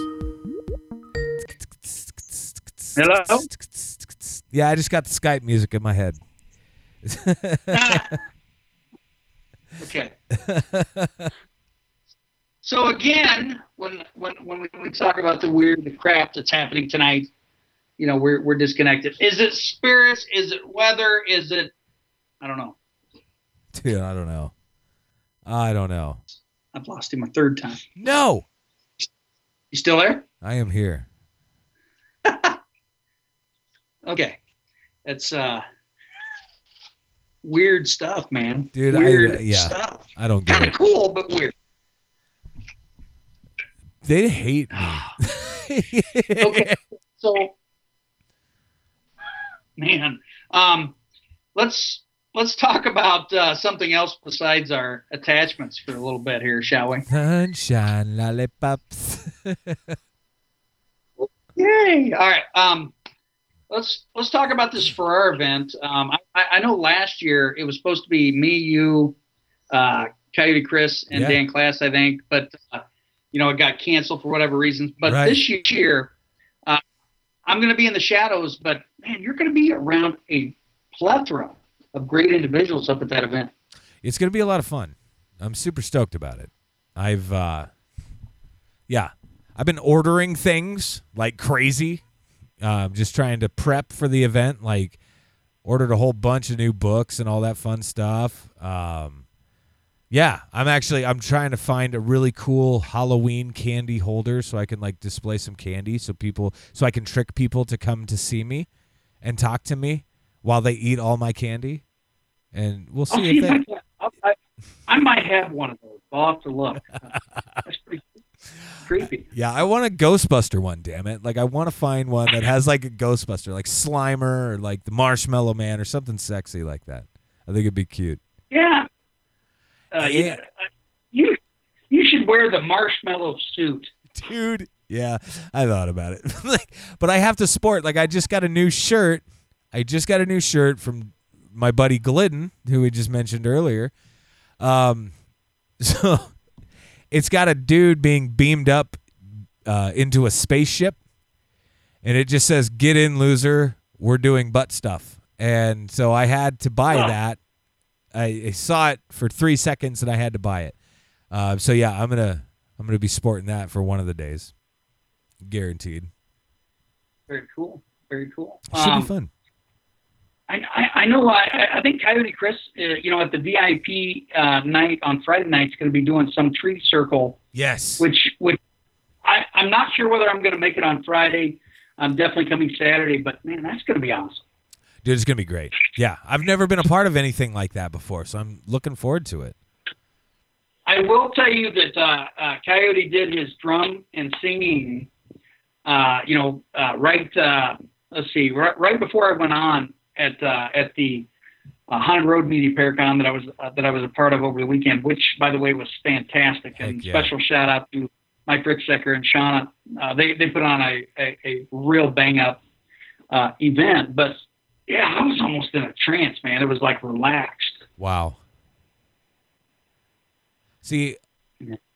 Hello? Yeah, I just got the Skype music in my head. Okay. so again, when when when we, talk about the weird, the crap that's happening tonight, you know, we're we're disconnected. Is it spirits? Is it weather? Is it? I don't know. Dude, I don't know. I don't know. I've lost him a third time. No, You still there? I am here. Okay. It's uh weird stuff, man. Dude, I- yeah. stuff. I don't get Kind it. of cool, but weird. They hate me. okay. So, man, um, let's let's talk about uh, something else besides our attachments for a little bit here, shall we? Sunshine lollipops. Yay! All right. Um, let's let's talk about this Farrar event. Um, I, I know last year it was supposed to be me, you, uh, Coyote Chris, and Yeah. Dan Class, I think, but uh, you know it got canceled for whatever reasons. But Right. this year, uh, I'm going to be in the shadows. But man, you're going to be around a plethora of great individuals up at that event. it's gonna be a lot of fun. I'm super stoked about it. I've uh yeah. I've been ordering things like crazy. Um just trying to prep for the event, like ordered a whole bunch of new books and all that fun stuff. Um yeah, I'm actually I'm trying to find a really cool Halloween candy holder so I can like display some candy so people so I can trick people to come to see me and talk to me while they eat all my candy. And we'll I'll see see if if they I, I, I might have one of those. I'll have to look. That's pretty creepy. Yeah, I want a Ghostbuster one, damn it. Like I want to find one that has like a Ghostbuster, like Slimer or like the Marshmallow Man or something sexy like that. I think it'd be cute. Yeah. Uh, Yeah. yeah. You you should wear the marshmallow suit. Dude, yeah, I thought about it. like but I have to sport like I just got a new shirt. I just got a new shirt from my buddy Glidden, who we just mentioned earlier. Um So it's got a dude being beamed up uh, into a spaceship, and it just says "Get in, loser. We're doing butt stuff." And so I had to buy Wow. that. I, I saw it for three seconds, and I had to buy it. Uh, so yeah, I'm gonna I'm gonna be sporting that for one of the days, guaranteed. Very cool. Very cool. Should Um, be fun. I, I, I know. I, I think Coyote Chris, uh, you know, at the VIP uh, night on Friday night, is going to be doing some tree circle, Yes. which, which I, I'm not sure whether I'm going to make it on Friday. I'm definitely coming Saturday, but man, that's going to be awesome. Dude, it's gonna be great. Yeah, I've never been a part of anything like that before, so I'm looking forward to it. I will tell you that uh, uh, Coyote did his drum and singing. Uh, you know, uh, right. Uh, let's see, right, right before I went on at uh, at the uh, Haunted Road Media Paracon that I was uh, that I was a part of over the weekend, which by the way was fantastic. and yeah. special shout out to Mike Ricksecker and Shauna. Uh, they they put on a a, a real bang up uh, event, but yeah, I was almost in a trance, man. It was like relaxed. Wow. See,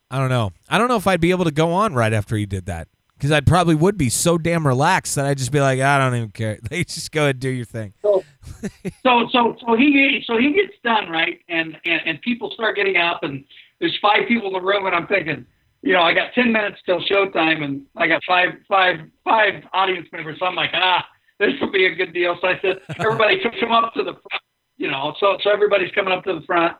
I don't know. I don't know if I'd be able to go on right after he did that because I'd probably would be so damn relaxed that I'd just be like, I don't even care. Like, just go ahead and do your thing. so so so he so he gets done right and, and and people start getting up and there's five people in the room and i'm thinking you know i got 10 minutes till showtime and i got five five five audience members so i'm like ah this will be a good deal so i said everybody come up to the front you know so so everybody's coming up to the front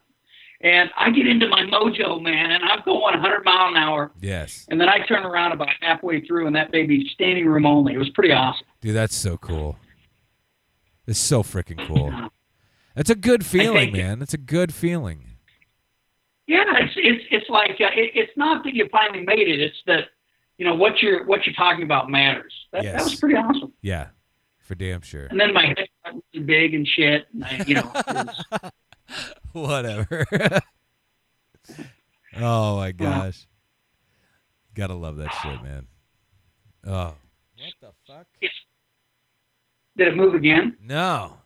and i get into my mojo man and i'm going 100 mile an hour Yes, and then i turn around about halfway through and that baby's standing room only it was pretty awesome dude, that's so cool. It's so freaking cool. That's a good feeling, man. That's a good feeling. Yeah, it's it's it's like uh, it, it's not that you finally made it. It's that you know what you're what you're talking about matters. That, Yes. that was pretty awesome. Yeah, for damn sure. And then my head got really big and shit. And I, you know, Whatever. oh my gosh. Gotta love that shit, man. Oh. What the fuck? did it move again? No.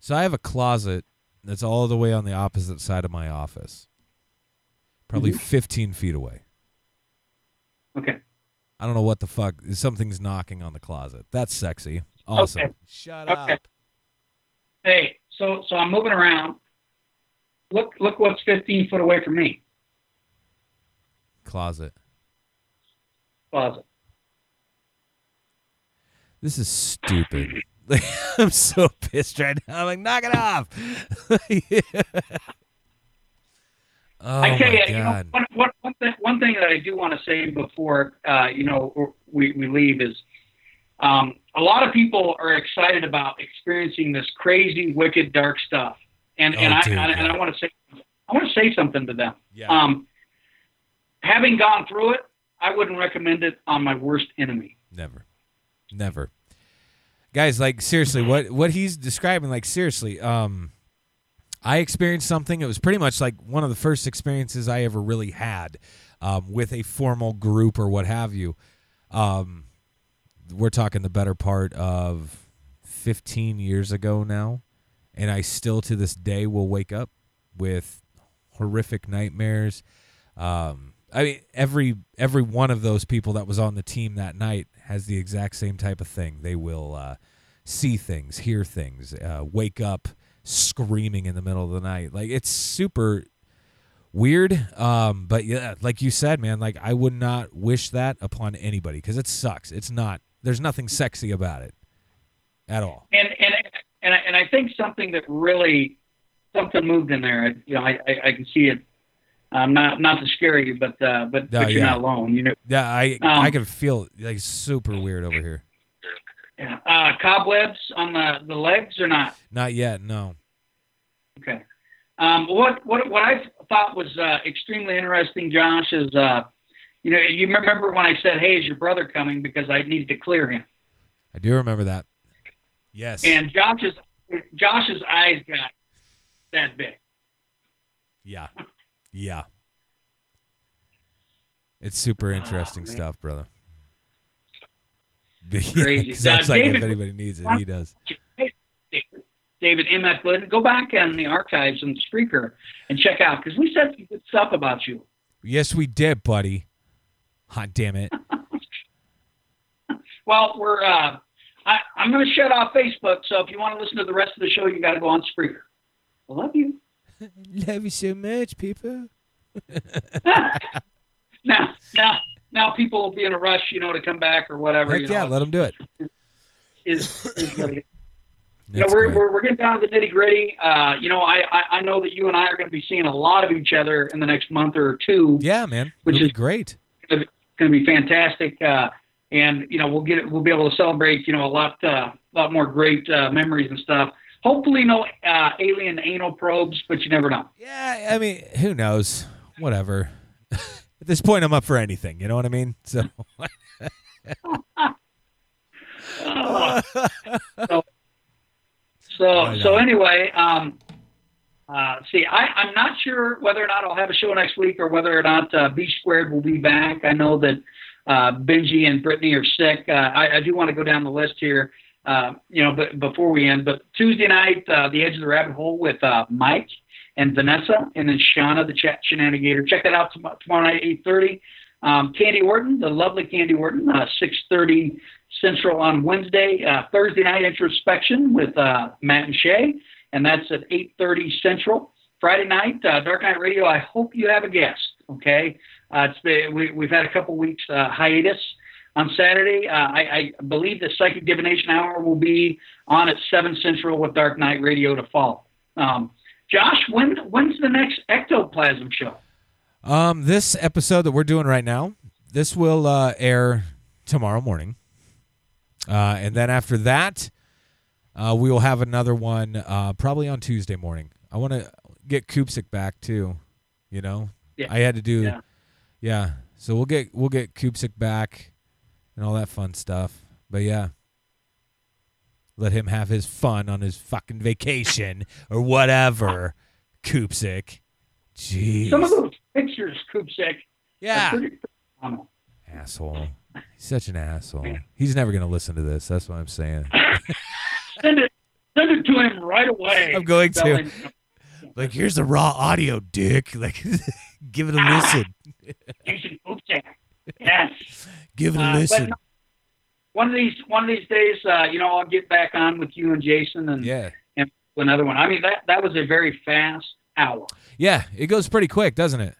So I have a closet that's all the way on the opposite side of my office. Probably mm-hmm. 15 feet away. Okay. I don't know what the fuck. Something's knocking on the closet. That's sexy. Awesome. Okay. Shut Okay. up. Hey, so so I'm moving around. Look look what's 15 foot away from me. Closet. Closet. This is stupid. I'm so pissed right now. I'm like, knock it off. oh I tell my you, you know, god. one, one, one, thing, one thing that I do want to say before uh, you know we, we leave is um, a lot of people are excited about experiencing this crazy, wicked, dark stuff, and and Oh, I dude, and, and yeah. I want to say I want to say something to them. Yeah. Um, having gone through it, I wouldn't recommend it on my worst enemy. Never. Never. Guys, like seriously, what what he's describing, like seriously, um I experienced something. It was pretty much like one of the first experiences I ever really had um, with a formal group or what have you. Um, we're talking the better part of 15 years ago now. And I still to this day will wake up with horrific nightmares. Um, I mean, every every one of those people that was on the team that night has the exact same type of thing. They will uh, see things, hear things, uh, wake up screaming in the middle of the night. Like it's super weird. Um, but yeah, like you said, man, like I would not wish that upon anybody because it sucks. It's not. There's nothing sexy about it at all. And and and I, and I think something that really something moved in there. I- You know, I I, I can see it. Um, not not to scare you, but uh, but, No, but you're yeah. not alone. You know, Yeah, I Um, I can feel like super weird over here. Yeah. uh, cobwebs on the the legs or not? Not yet. No. Okay. Um, what what what I thought was uh, extremely interesting, Josh, is uh, you know you remember when I said, "Hey, is your brother coming?" Because I needed to clear him, I do remember that. Yes. and Josh's Josh's eyes got that big. Yeah. Yeah. It's super interesting Oh, stuff, brother. Crazy. Uh, like David- if anybody needs it, he does. David M. F. Glidden. Go back in the archives and the Spreaker and check out because we said some good stuff about you. Yes, we did, buddy. Hot damn it. Well, we're uh, I, I'm going to shut off Facebook, so if you want to listen to the rest of the show, you got to go on Spreaker. I love you. Love you so much, people. now, now, now, people will be in a rush, you know, to come back or whatever. Heck you yeah, know, let them do it. is, is really you know, we're, we're, we're getting down to the nitty gritty. Uh, you know, I, I, I know that you and I are going to be seeing a lot of each other in the next month or two. Yeah, man. Which It'll is- be great. It's going to be fantastic. Uh, and, you know, we'll get it, we'll be able to celebrate, you know, a lot, uh, lot more great, uh, memories and stuff. Hopefully no, uh, alien anal probes, but you never know. Yeah, I mean, who knows? Whatever. At this point, I'm up for anything. You know what I mean? So, so, so, so anyway, um, uh, see, I, I'm not sure whether or not I'll have a show next week or whether or not uh, B Squared will be back. I know that uh, Benji and Brittany are sick. Uh, I, I do want to go down the list here, uh, you know, but before we end. But Tuesday night, uh, The Edge of the Rabbit Hole with uh, Mike and Vanessa, and then Shauna, the chat shenanigator. Check that out tomorrow, night, 8:30. Um, Candy Orton, the lovely Candy Orton, uh, 6:30 Central on Wednesday. Thursday night introspection with Matt and Shay, and that's at 8:30 Central. Friday night, uh, Dark Night Radio. I hope you have a guest. Okay, uh, we, we've had a couple weeks uh, hiatus. On Saturday, uh, I, I believe the Psychic Divination Hour will be on at 7 Central with Dark Night Radio to follow. Um, Josh, when when's the next Ectoplasm show? um, this episode that we're doing right now, this will uh, air tomorrow morning, uh, and then after that, uh, we will have another one uh, probably on Tuesday morning. I want to get Koopsik back too. You know, Yeah. I had to do, Yeah. yeah. So we'll get we'll get Koopsik back and all that fun stuff. But yeah, let him have his fun on his fucking vacation or whatever. Koopsik, jeez, Some of those pictures, Kupsik, yeah, asshole. He's such an asshole. He's never gonna listen to this. That's what I'm saying. Send it, send it to him right away. I'm going to. Like, here's the raw audio, dick. Like, give it a listen. Jason Kupsik. Yes. Give it a Uh, listen. no, one of these one of these days, uh, you know, I'll get back on with you and Jason and, Yeah, and another one. I mean, that that was a very fast hour. yeah. It goes pretty quick, doesn't it?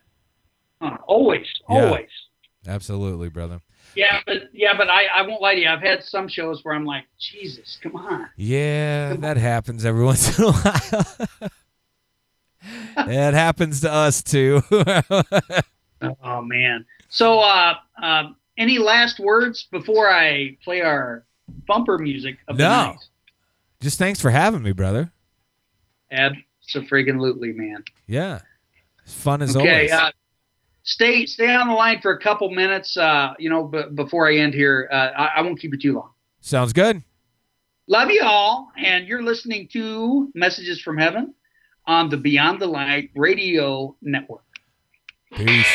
Uh, always, Yeah. always. Absolutely, brother. Yeah, but yeah, but I, I won't lie to you. I've had some shows where I'm like, Jesus, come on. Yeah, that happens every once in a while. it happens to us too. Oh man. So, uh, um, any last words before I play our bumper music of the No. night? Just thanks for having me, brother. Absolutely, man. Yeah, it's fun as okay. always. Uh, stay stay on the line for a couple minutes. Uh, you know, b- before I end here, uh, I, I won't keep you too long. Sounds good. Love you all, and you're listening to Messages from Heaven on the Beyond the Light Radio Network. Peace.